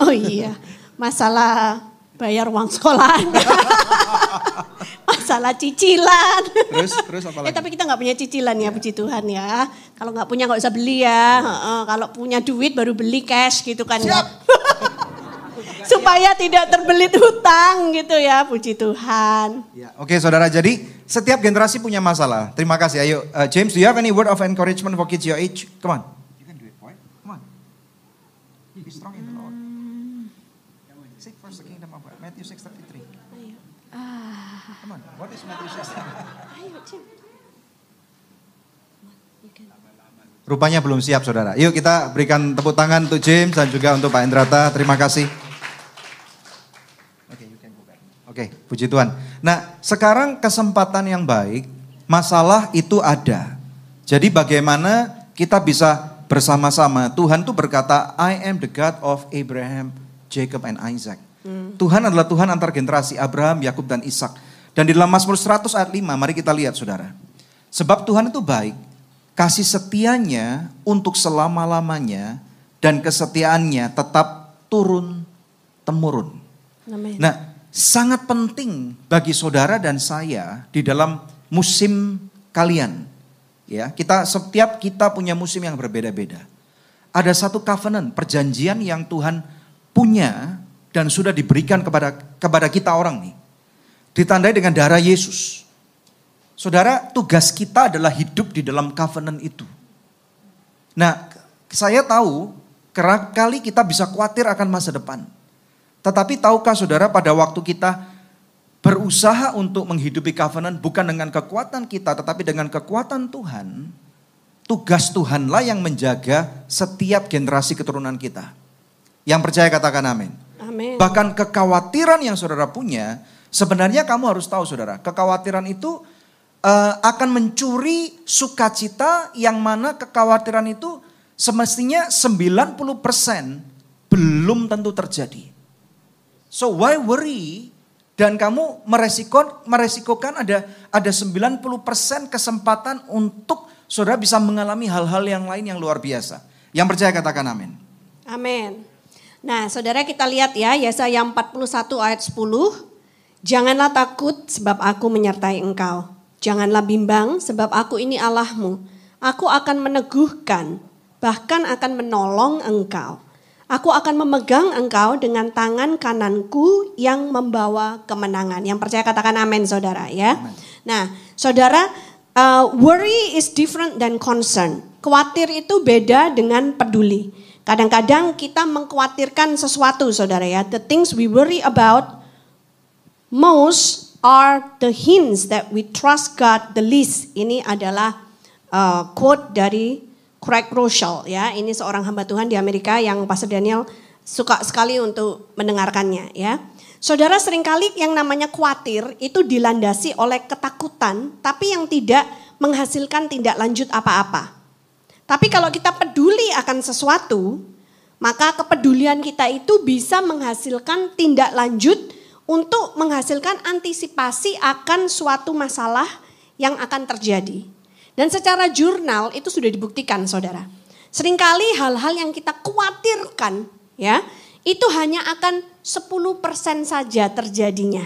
oh iya. Masalah bayar uang sekolah masalah cicilan. Terus terus apa lagi? eh tapi kita nggak punya cicilan ya, ya puji Tuhan ya. Kalau nggak punya nggak usah beli ya, ya. kalau punya duit baru beli cash gitu kan ya. Supaya tidak terbelit hutang gitu ya puji Tuhan. Ya, oke saudara. Jadi setiap generasi punya masalah. Terima kasih. Ayo uh, James do you have any word of encouragement for kids your age? Come on Be strong in the Lord. Seek first the kingdom of God. Matthew 6:33. Come on, what is Matthew 6:33? Rupanya belum siap saudara. Yuk kita berikan tepuk tangan untuk James dan juga untuk Pak Endrata. Terima kasih. Oke, okay, puji Tuhan. Nah, sekarang kesempatan yang baik, masalah itu ada. Jadi bagaimana kita bisa bersama-sama. Tuhan tuh berkata, I am the God of Abraham, Jacob, and Isaac. Hmm. Tuhan adalah Tuhan antar generasi Abraham, Yakub, dan Ishak. Dan di dalam Mazmur 100 ayat 5, mari kita lihat saudara. Sebab Tuhan itu baik, kasih setianya untuk selama-lamanya, dan kesetiaannya tetap turun temurun. Nah, sangat penting bagi saudara dan saya di dalam musim kalian Ya, kita setiap kita punya musim yang berbeda-beda. Ada satu covenant, perjanjian yang Tuhan punya dan sudah diberikan kepada kepada kita orang nih. Ditandai dengan darah Yesus. Saudara, tugas kita adalah hidup di dalam covenant itu. Nah, Saya tahu kerap kali kita bisa khawatir akan masa depan. Tetapi tahukah saudara pada waktu kita berusaha untuk menghidupi covenant bukan dengan kekuatan kita tetapi dengan kekuatan Tuhan. Tugas Tuhanlah yang menjaga setiap generasi keturunan kita. Yang percaya katakan amin. Amin. Bahkan kekhawatiran yang saudara punya, sebenarnya kamu harus tahu saudara, kekhawatiran itu uh, akan mencuri sukacita yang mana kekhawatiran itu semestinya 90% belum tentu terjadi. So why worry? Dan kamu meresiko, meresikokan ada ada 90% kesempatan untuk saudara bisa mengalami hal-hal yang lain yang luar biasa. Yang percaya katakan amin. Amin. Nah, saudara kita lihat ya, Yesaya 41 ayat 10. Janganlah takut sebab aku menyertai engkau. Janganlah bimbang sebab aku ini Allahmu. Aku akan meneguhkan, bahkan akan menolong engkau. Aku akan memegang engkau dengan tangan kananku yang membawa kemenangan. Yang percaya katakan amin saudara ya. Amen. Nah saudara uh, worry is different than concern. Khawatir itu beda dengan peduli. Kadang-kadang kita mengkhawatirkan sesuatu saudara ya. The things we worry about most are the hints that we trust God the least. Ini adalah uh, quote dari Craig Rochelle ya. Ini seorang hamba Tuhan di Amerika yang Pastor Daniel suka sekali untuk mendengarkannya ya. Saudara sering kali yang namanya khawatir itu dilandasi oleh ketakutan tapi yang tidak menghasilkan tindak lanjut apa-apa. Tapi kalau kita peduli akan sesuatu, maka kepedulian kita itu bisa menghasilkan tindak lanjut untuk menghasilkan antisipasi akan suatu masalah yang akan terjadi. Dan secara jurnal itu sudah dibuktikan saudara. Seringkali hal-hal yang kita khawatirkan ya, itu hanya akan 10% saja terjadinya.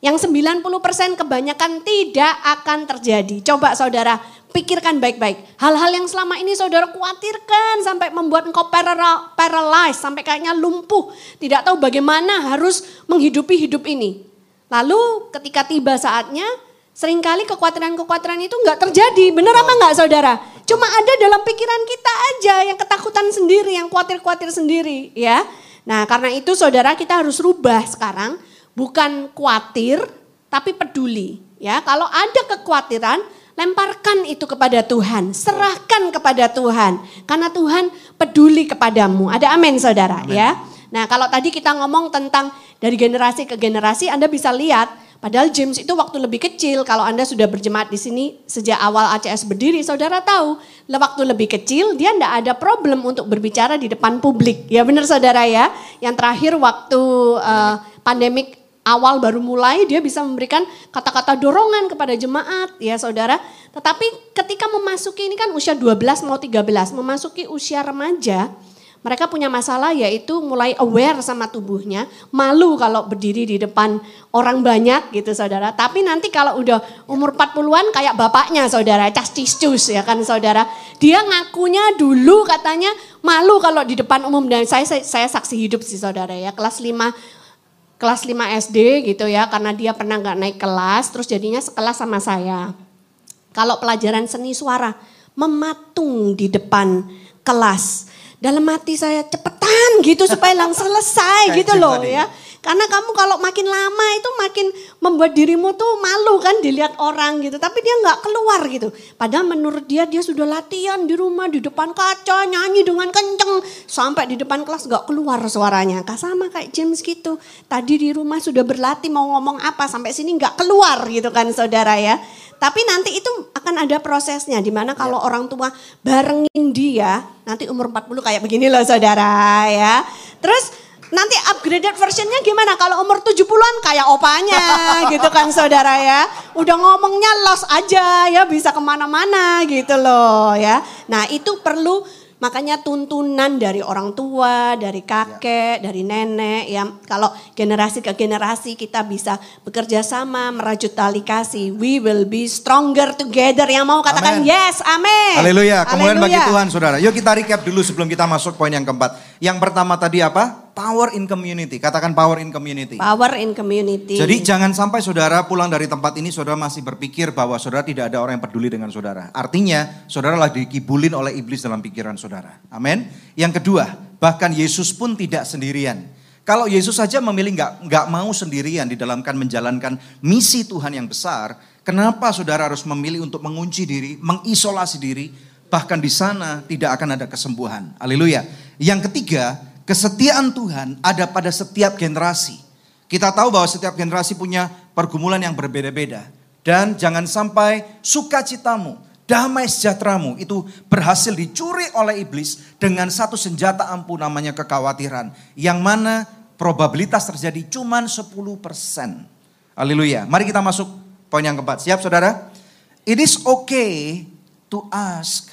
Yang 90% kebanyakan tidak akan terjadi. Coba saudara pikirkan baik-baik. Hal-hal yang selama ini saudara khawatirkan sampai membuat engkau paralyzed, sampai kayaknya lumpuh. Tidak tahu bagaimana harus menghidupi hidup ini. Lalu ketika tiba saatnya, Seringkali kekhawatiran-kekhawatiran itu nggak terjadi, benar apa nggak saudara? Cuma ada dalam pikiran kita aja yang ketakutan sendiri, yang khawatir-khawatir sendiri ya. Nah karena itu saudara kita harus rubah sekarang, bukan khawatir tapi peduli ya. Kalau ada kekhawatiran, lemparkan itu kepada Tuhan, serahkan kepada Tuhan. Karena Tuhan peduli kepadamu. Ada amin saudara amen. ya. Nah kalau tadi kita ngomong tentang dari generasi ke generasi, Anda bisa lihat Padahal James itu waktu lebih kecil, kalau Anda sudah berjemaat di sini sejak awal ACS berdiri, saudara tahu, waktu lebih kecil dia tidak ada problem untuk berbicara di depan publik. Ya benar saudara ya. Yang terakhir waktu uh, pandemik awal baru mulai, dia bisa memberikan kata-kata dorongan kepada jemaat, ya saudara. Tetapi ketika memasuki ini kan usia 12 mau 13, memasuki usia remaja, mereka punya masalah yaitu mulai aware sama tubuhnya, malu kalau berdiri di depan orang banyak gitu saudara. Tapi nanti kalau udah umur 40-an kayak bapaknya saudara, cas cus ya kan saudara. Dia ngakunya dulu katanya malu kalau di depan umum dan saya saya, saya saksi hidup sih saudara ya, kelas 5 kelas 5 SD gitu ya karena dia pernah nggak naik kelas terus jadinya sekelas sama saya. Kalau pelajaran seni suara mematung di depan kelas dalam hati saya cepetan gitu supaya langsung selesai gitu loh ya. Karena kamu kalau makin lama itu makin membuat dirimu tuh malu kan dilihat orang gitu. Tapi dia nggak keluar gitu. Padahal menurut dia dia sudah latihan di rumah di depan kaca nyanyi dengan kenceng. Sampai di depan kelas nggak keluar suaranya. Kak sama kayak James gitu. Tadi di rumah sudah berlatih mau ngomong apa sampai sini nggak keluar gitu kan saudara ya. Tapi nanti itu akan ada prosesnya di mana kalau ya. orang tua barengin dia nanti umur 40 kayak begini loh saudara ya. Terus Nanti upgraded versionnya gimana? Kalau umur 70-an kayak opanya gitu kan saudara ya. Udah ngomongnya los aja ya bisa ke mana-mana gitu loh ya. Nah itu perlu makanya tuntunan dari orang tua, dari kakek, ya. dari nenek ya. Kalau generasi ke generasi kita bisa bekerja sama merajut tali kasih. We will be stronger together. Yang mau katakan amen. yes, amin. Haleluya. Kemudian bagi Tuhan saudara. Yuk kita recap dulu sebelum kita masuk poin yang keempat. Yang pertama tadi apa? Power in community. Katakan power in community. Power in community. Jadi jangan sampai saudara pulang dari tempat ini saudara masih berpikir bahwa saudara tidak ada orang yang peduli dengan saudara. Artinya saudara lagi dikibulin oleh iblis dalam pikiran saudara. Amin. Yang kedua, bahkan Yesus pun tidak sendirian. Kalau Yesus saja memilih nggak nggak mau sendirian di dalam kan menjalankan misi Tuhan yang besar, kenapa saudara harus memilih untuk mengunci diri, mengisolasi diri, bahkan di sana tidak akan ada kesembuhan. Haleluya. Yang ketiga, Kesetiaan Tuhan ada pada setiap generasi. Kita tahu bahwa setiap generasi punya pergumulan yang berbeda-beda. Dan jangan sampai sukacitamu, damai sejahteramu itu berhasil dicuri oleh iblis dengan satu senjata ampuh namanya kekhawatiran. Yang mana probabilitas terjadi cuma 10%. Haleluya. Mari kita masuk poin yang keempat. Siap saudara? It is okay to ask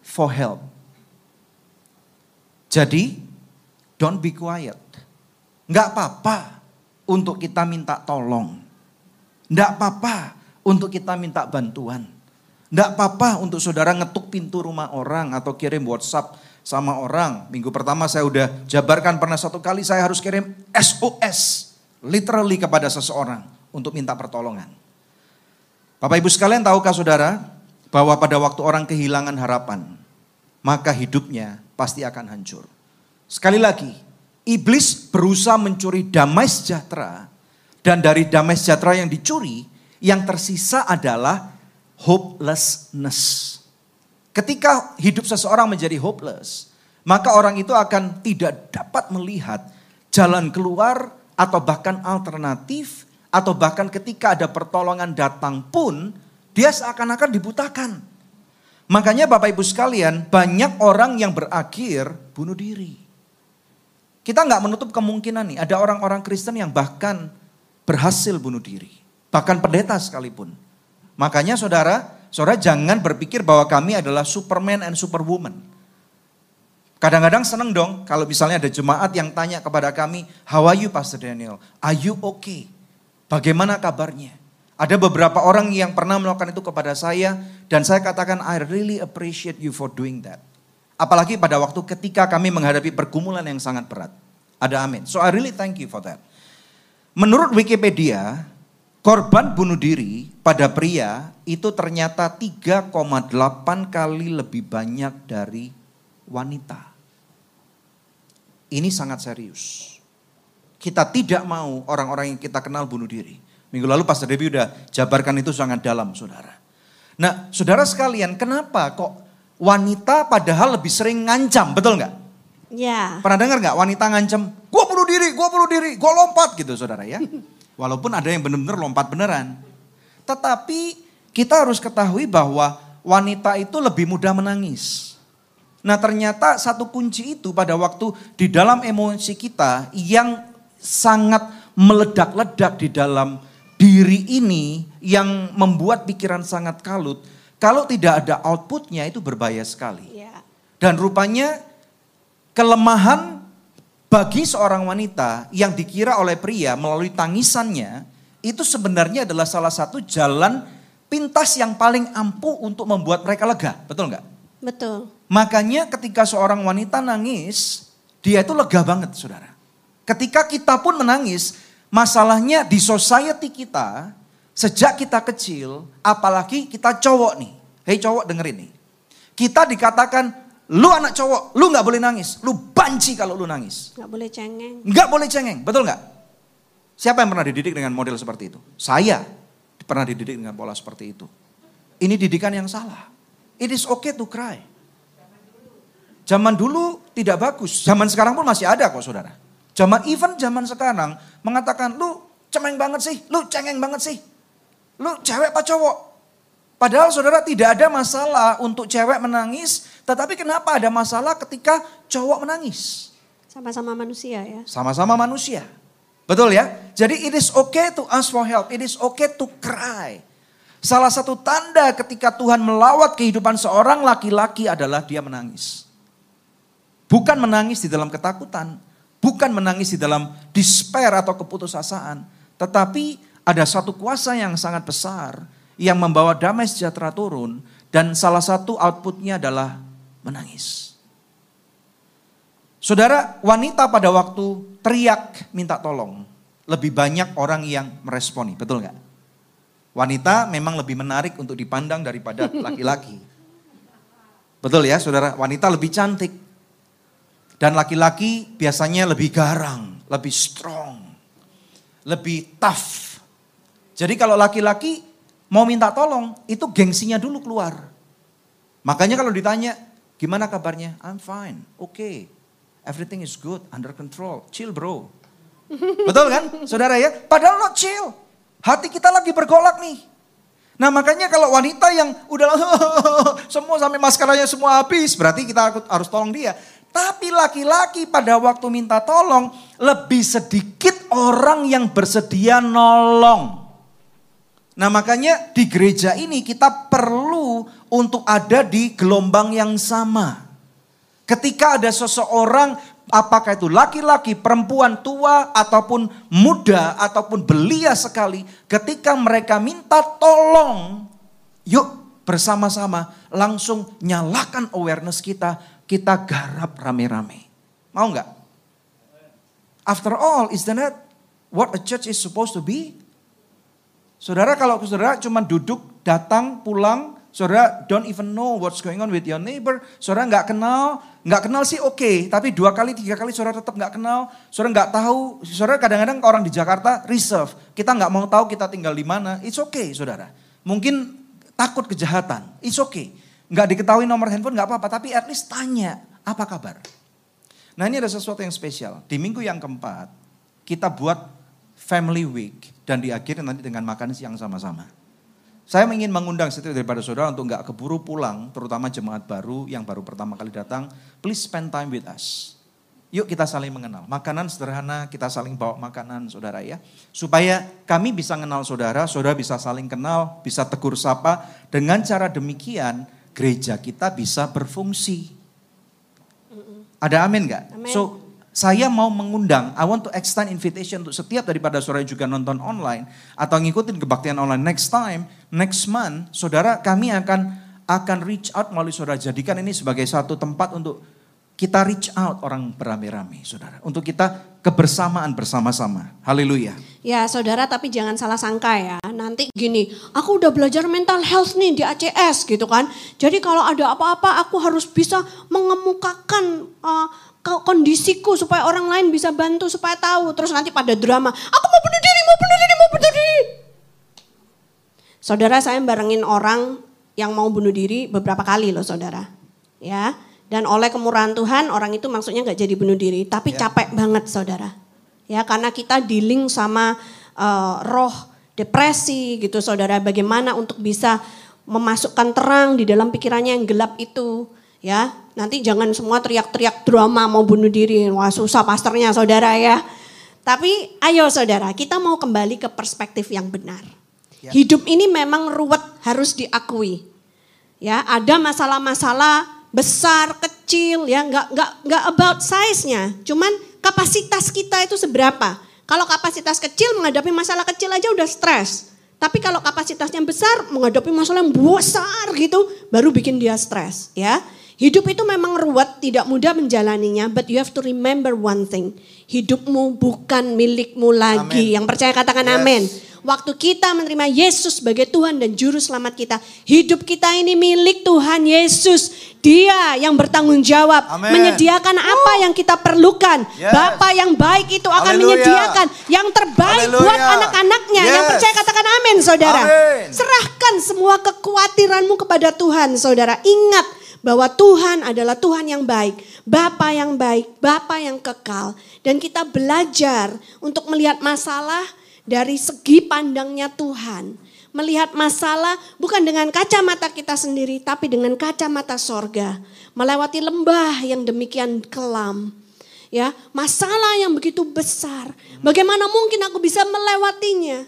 for help. Jadi Don't be quiet. Enggak apa-apa untuk kita minta tolong. Enggak apa-apa untuk kita minta bantuan. Enggak apa-apa untuk saudara ngetuk pintu rumah orang atau kirim WhatsApp sama orang. Minggu pertama saya udah jabarkan pernah satu kali saya harus kirim SOS. Literally kepada seseorang untuk minta pertolongan. Bapak ibu sekalian tahukah saudara bahwa pada waktu orang kehilangan harapan. Maka hidupnya pasti akan hancur. Sekali lagi, iblis berusaha mencuri damai sejahtera dan dari damai sejahtera yang dicuri, yang tersisa adalah hopelessness. Ketika hidup seseorang menjadi hopeless, maka orang itu akan tidak dapat melihat jalan keluar atau bahkan alternatif atau bahkan ketika ada pertolongan datang pun dia seakan-akan dibutakan. Makanya Bapak Ibu sekalian, banyak orang yang berakhir bunuh diri. Kita nggak menutup kemungkinan nih, ada orang-orang Kristen yang bahkan berhasil bunuh diri. Bahkan pendeta sekalipun. Makanya saudara, saudara jangan berpikir bahwa kami adalah superman and superwoman. Kadang-kadang seneng dong kalau misalnya ada jemaat yang tanya kepada kami, how are you Pastor Daniel? Are you okay? Bagaimana kabarnya? Ada beberapa orang yang pernah melakukan itu kepada saya dan saya katakan I really appreciate you for doing that. Apalagi pada waktu ketika kami menghadapi pergumulan yang sangat berat. Ada amin. So I really thank you for that. Menurut Wikipedia, korban bunuh diri pada pria itu ternyata 3,8 kali lebih banyak dari wanita. Ini sangat serius. Kita tidak mau orang-orang yang kita kenal bunuh diri. Minggu lalu Pastor Debbie udah jabarkan itu sangat dalam saudara. Nah saudara sekalian kenapa kok wanita padahal lebih sering ngancam, betul nggak? Ya. Pernah dengar nggak wanita ngancam, gue bunuh diri, gue bunuh diri, gue lompat gitu saudara ya. Walaupun ada yang benar-benar lompat beneran. Tetapi kita harus ketahui bahwa wanita itu lebih mudah menangis. Nah ternyata satu kunci itu pada waktu di dalam emosi kita yang sangat meledak-ledak di dalam diri ini yang membuat pikiran sangat kalut kalau tidak ada outputnya itu berbahaya sekali. Ya. Dan rupanya kelemahan bagi seorang wanita yang dikira oleh pria melalui tangisannya itu sebenarnya adalah salah satu jalan pintas yang paling ampuh untuk membuat mereka lega. Betul nggak? Betul. Makanya ketika seorang wanita nangis, dia itu lega banget saudara. Ketika kita pun menangis, masalahnya di society kita, Sejak kita kecil, apalagi kita cowok nih. Hei cowok dengerin nih. Kita dikatakan, lu anak cowok, lu gak boleh nangis. Lu banci kalau lu nangis. Gak boleh cengeng. Gak boleh cengeng, betul gak? Siapa yang pernah dididik dengan model seperti itu? Saya pernah dididik dengan pola seperti itu. Ini didikan yang salah. It is okay to cry. Zaman dulu tidak bagus, zaman sekarang pun masih ada kok saudara. Zaman even zaman sekarang mengatakan lu cemeng banget sih, lu cengeng banget sih. Lu cewek apa cowok? Padahal saudara tidak ada masalah untuk cewek menangis, tetapi kenapa ada masalah ketika cowok menangis? Sama-sama manusia ya. Sama-sama manusia. Betul ya? Jadi it is okay to ask for help, it is okay to cry. Salah satu tanda ketika Tuhan melawat kehidupan seorang laki-laki adalah dia menangis. Bukan menangis di dalam ketakutan, bukan menangis di dalam despair atau keputusasaan, tetapi ada satu kuasa yang sangat besar yang membawa damai sejahtera turun dan salah satu outputnya adalah menangis. Saudara, wanita pada waktu teriak minta tolong, lebih banyak orang yang meresponi, betul nggak? Wanita memang lebih menarik untuk dipandang daripada laki-laki. Betul ya saudara, wanita lebih cantik. Dan laki-laki biasanya lebih garang, lebih strong, lebih tough. Jadi kalau laki-laki mau minta tolong, itu gengsinya dulu keluar. Makanya kalau ditanya, gimana kabarnya? I'm fine, oke. Okay. Everything is good, under control. Chill bro. Betul kan saudara ya? Padahal not chill. Hati kita lagi bergolak nih. Nah makanya kalau wanita yang udah semua sampai maskeranya semua habis. Berarti kita harus tolong dia. Tapi laki-laki pada waktu minta tolong lebih sedikit orang yang bersedia nolong. Nah makanya di gereja ini kita perlu untuk ada di gelombang yang sama. Ketika ada seseorang, apakah itu laki-laki, perempuan tua, ataupun muda, ataupun belia sekali, ketika mereka minta tolong, yuk bersama-sama langsung nyalakan awareness kita, kita garap rame-rame. Mau nggak? After all, is that what a church is supposed to be? Saudara kalau saudara cuma duduk, datang, pulang, Saudara don't even know what's going on with your neighbor. Saudara nggak kenal, nggak kenal sih oke, okay, tapi dua kali, tiga kali saudara tetap nggak kenal. Saudara nggak tahu, saudara kadang-kadang orang di Jakarta reserve. Kita nggak mau tahu kita tinggal di mana. It's okay, saudara. Mungkin takut kejahatan. It's okay. Nggak diketahui nomor handphone nggak apa-apa, tapi at least tanya apa kabar. Nah ini ada sesuatu yang spesial. Di minggu yang keempat, kita buat family week dan diakhiri nanti dengan makan siang sama-sama. Saya ingin mengundang setiap daripada saudara untuk nggak keburu pulang, terutama jemaat baru yang baru pertama kali datang. Please spend time with us. Yuk kita saling mengenal. Makanan sederhana, kita saling bawa makanan saudara ya. Supaya kami bisa kenal saudara, saudara bisa saling kenal, bisa tegur sapa. Dengan cara demikian, gereja kita bisa berfungsi. Ada amin nggak? So saya mau mengundang, I want to extend invitation untuk setiap daripada saudara juga nonton online atau ngikutin kebaktian online next time, next month, saudara kami akan akan reach out melalui saudara jadikan ini sebagai satu tempat untuk kita reach out orang beramai-ramai, saudara. Untuk kita kebersamaan bersama-sama. Haleluya. Ya, saudara, tapi jangan salah sangka ya. Nanti gini, aku udah belajar mental health nih di ACS gitu kan. Jadi kalau ada apa-apa, aku harus bisa mengemukakan uh, kondisiku supaya orang lain bisa bantu supaya tahu. Terus nanti pada drama aku mau bunuh diri mau bunuh diri mau bunuh diri. Saudara saya barengin orang yang mau bunuh diri beberapa kali loh saudara. Ya dan oleh kemurahan Tuhan orang itu maksudnya nggak jadi bunuh diri tapi ya. capek banget saudara. Ya karena kita dealing sama uh, roh depresi gitu saudara. Bagaimana untuk bisa memasukkan terang di dalam pikirannya yang gelap itu ya. Nanti jangan semua teriak-teriak drama mau bunuh diri. Wah susah pastornya saudara ya. Tapi ayo saudara, kita mau kembali ke perspektif yang benar. Ya. Hidup ini memang ruwet, harus diakui. Ya, ada masalah-masalah besar, kecil, ya, nggak nggak nggak about size-nya. Cuman kapasitas kita itu seberapa. Kalau kapasitas kecil menghadapi masalah kecil aja udah stres. Tapi kalau kapasitasnya besar menghadapi masalah yang besar gitu, baru bikin dia stres, ya. Hidup itu memang ruwet, tidak mudah menjalaninya, but you have to remember one thing. Hidupmu bukan milikmu lagi. Amen. Yang percaya katakan yes. amin. Waktu kita menerima Yesus sebagai Tuhan dan Juru Selamat kita, hidup kita ini milik Tuhan Yesus. Dia yang bertanggung jawab, Amen. menyediakan apa yang kita perlukan. Yes. Bapa yang baik itu akan Hallelujah. menyediakan yang terbaik Hallelujah. buat anak-anaknya. Yes. Yang percaya katakan amin saudara. Amen. Serahkan semua kekhawatiranmu kepada Tuhan saudara. Ingat bahwa Tuhan adalah Tuhan yang baik, Bapa yang baik, Bapa yang kekal. Dan kita belajar untuk melihat masalah dari segi pandangnya Tuhan. Melihat masalah bukan dengan kacamata kita sendiri, tapi dengan kacamata sorga. Melewati lembah yang demikian kelam. Ya, masalah yang begitu besar. Bagaimana mungkin aku bisa melewatinya?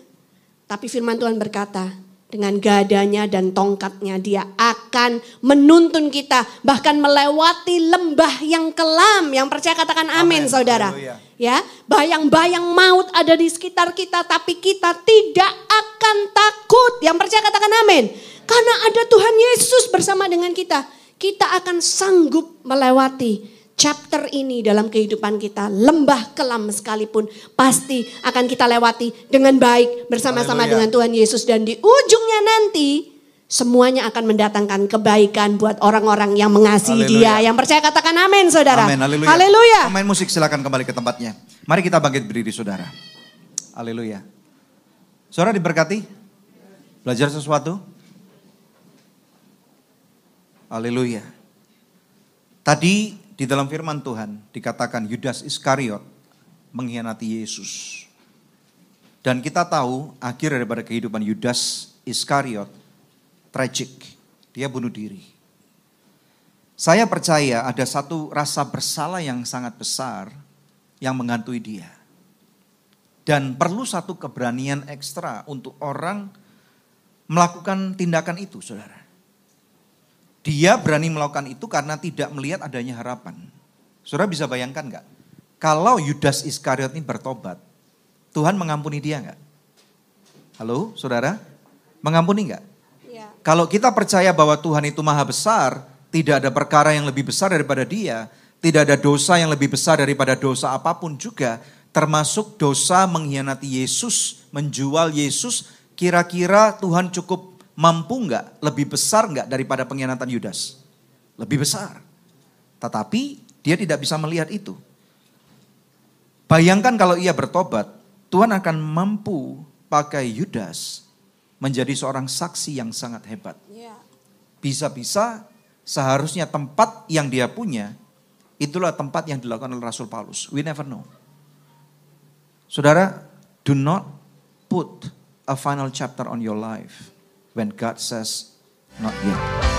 Tapi firman Tuhan berkata, dengan gadanya dan tongkatnya dia akan menuntun kita bahkan melewati lembah yang kelam yang percaya katakan amin, amin. saudara Haleluya. ya bayang-bayang maut ada di sekitar kita tapi kita tidak akan takut yang percaya katakan amin karena ada Tuhan Yesus bersama dengan kita kita akan sanggup melewati chapter ini dalam kehidupan kita, lembah kelam sekalipun pasti akan kita lewati dengan baik bersama-sama dengan Tuhan Yesus dan di ujungnya nanti semuanya akan mendatangkan kebaikan buat orang-orang yang mengasihi Haleluya. Dia. Yang percaya katakan amin, Saudara. Amin, haleluya. Haleluya. Pemain musik silakan kembali ke tempatnya. Mari kita bangkit berdiri saudara. Haleluya. Saudara diberkati? Belajar sesuatu? Haleluya. Tadi di dalam firman Tuhan dikatakan Yudas Iskariot mengkhianati Yesus. Dan kita tahu akhir daripada kehidupan Yudas Iskariot tragic. Dia bunuh diri. Saya percaya ada satu rasa bersalah yang sangat besar yang menghantui dia. Dan perlu satu keberanian ekstra untuk orang melakukan tindakan itu, saudara. Dia berani melakukan itu karena tidak melihat adanya harapan. Saudara bisa bayangkan nggak? Kalau Yudas Iskariot ini bertobat, Tuhan mengampuni dia nggak? Halo, saudara? Mengampuni nggak? Ya. Kalau kita percaya bahwa Tuhan itu maha besar, tidak ada perkara yang lebih besar daripada dia, tidak ada dosa yang lebih besar daripada dosa apa pun juga, termasuk dosa mengkhianati Yesus, menjual Yesus, kira-kira Tuhan cukup mampu nggak, lebih besar nggak daripada pengkhianatan Yudas? Lebih besar. Tetapi dia tidak bisa melihat itu. Bayangkan kalau ia bertobat, Tuhan akan mampu pakai Yudas menjadi seorang saksi yang sangat hebat. Ya. Bisa-bisa seharusnya tempat yang dia punya, itulah tempat yang dilakukan oleh Rasul Paulus. We never know. Saudara, do not put a final chapter on your life when God says not yet.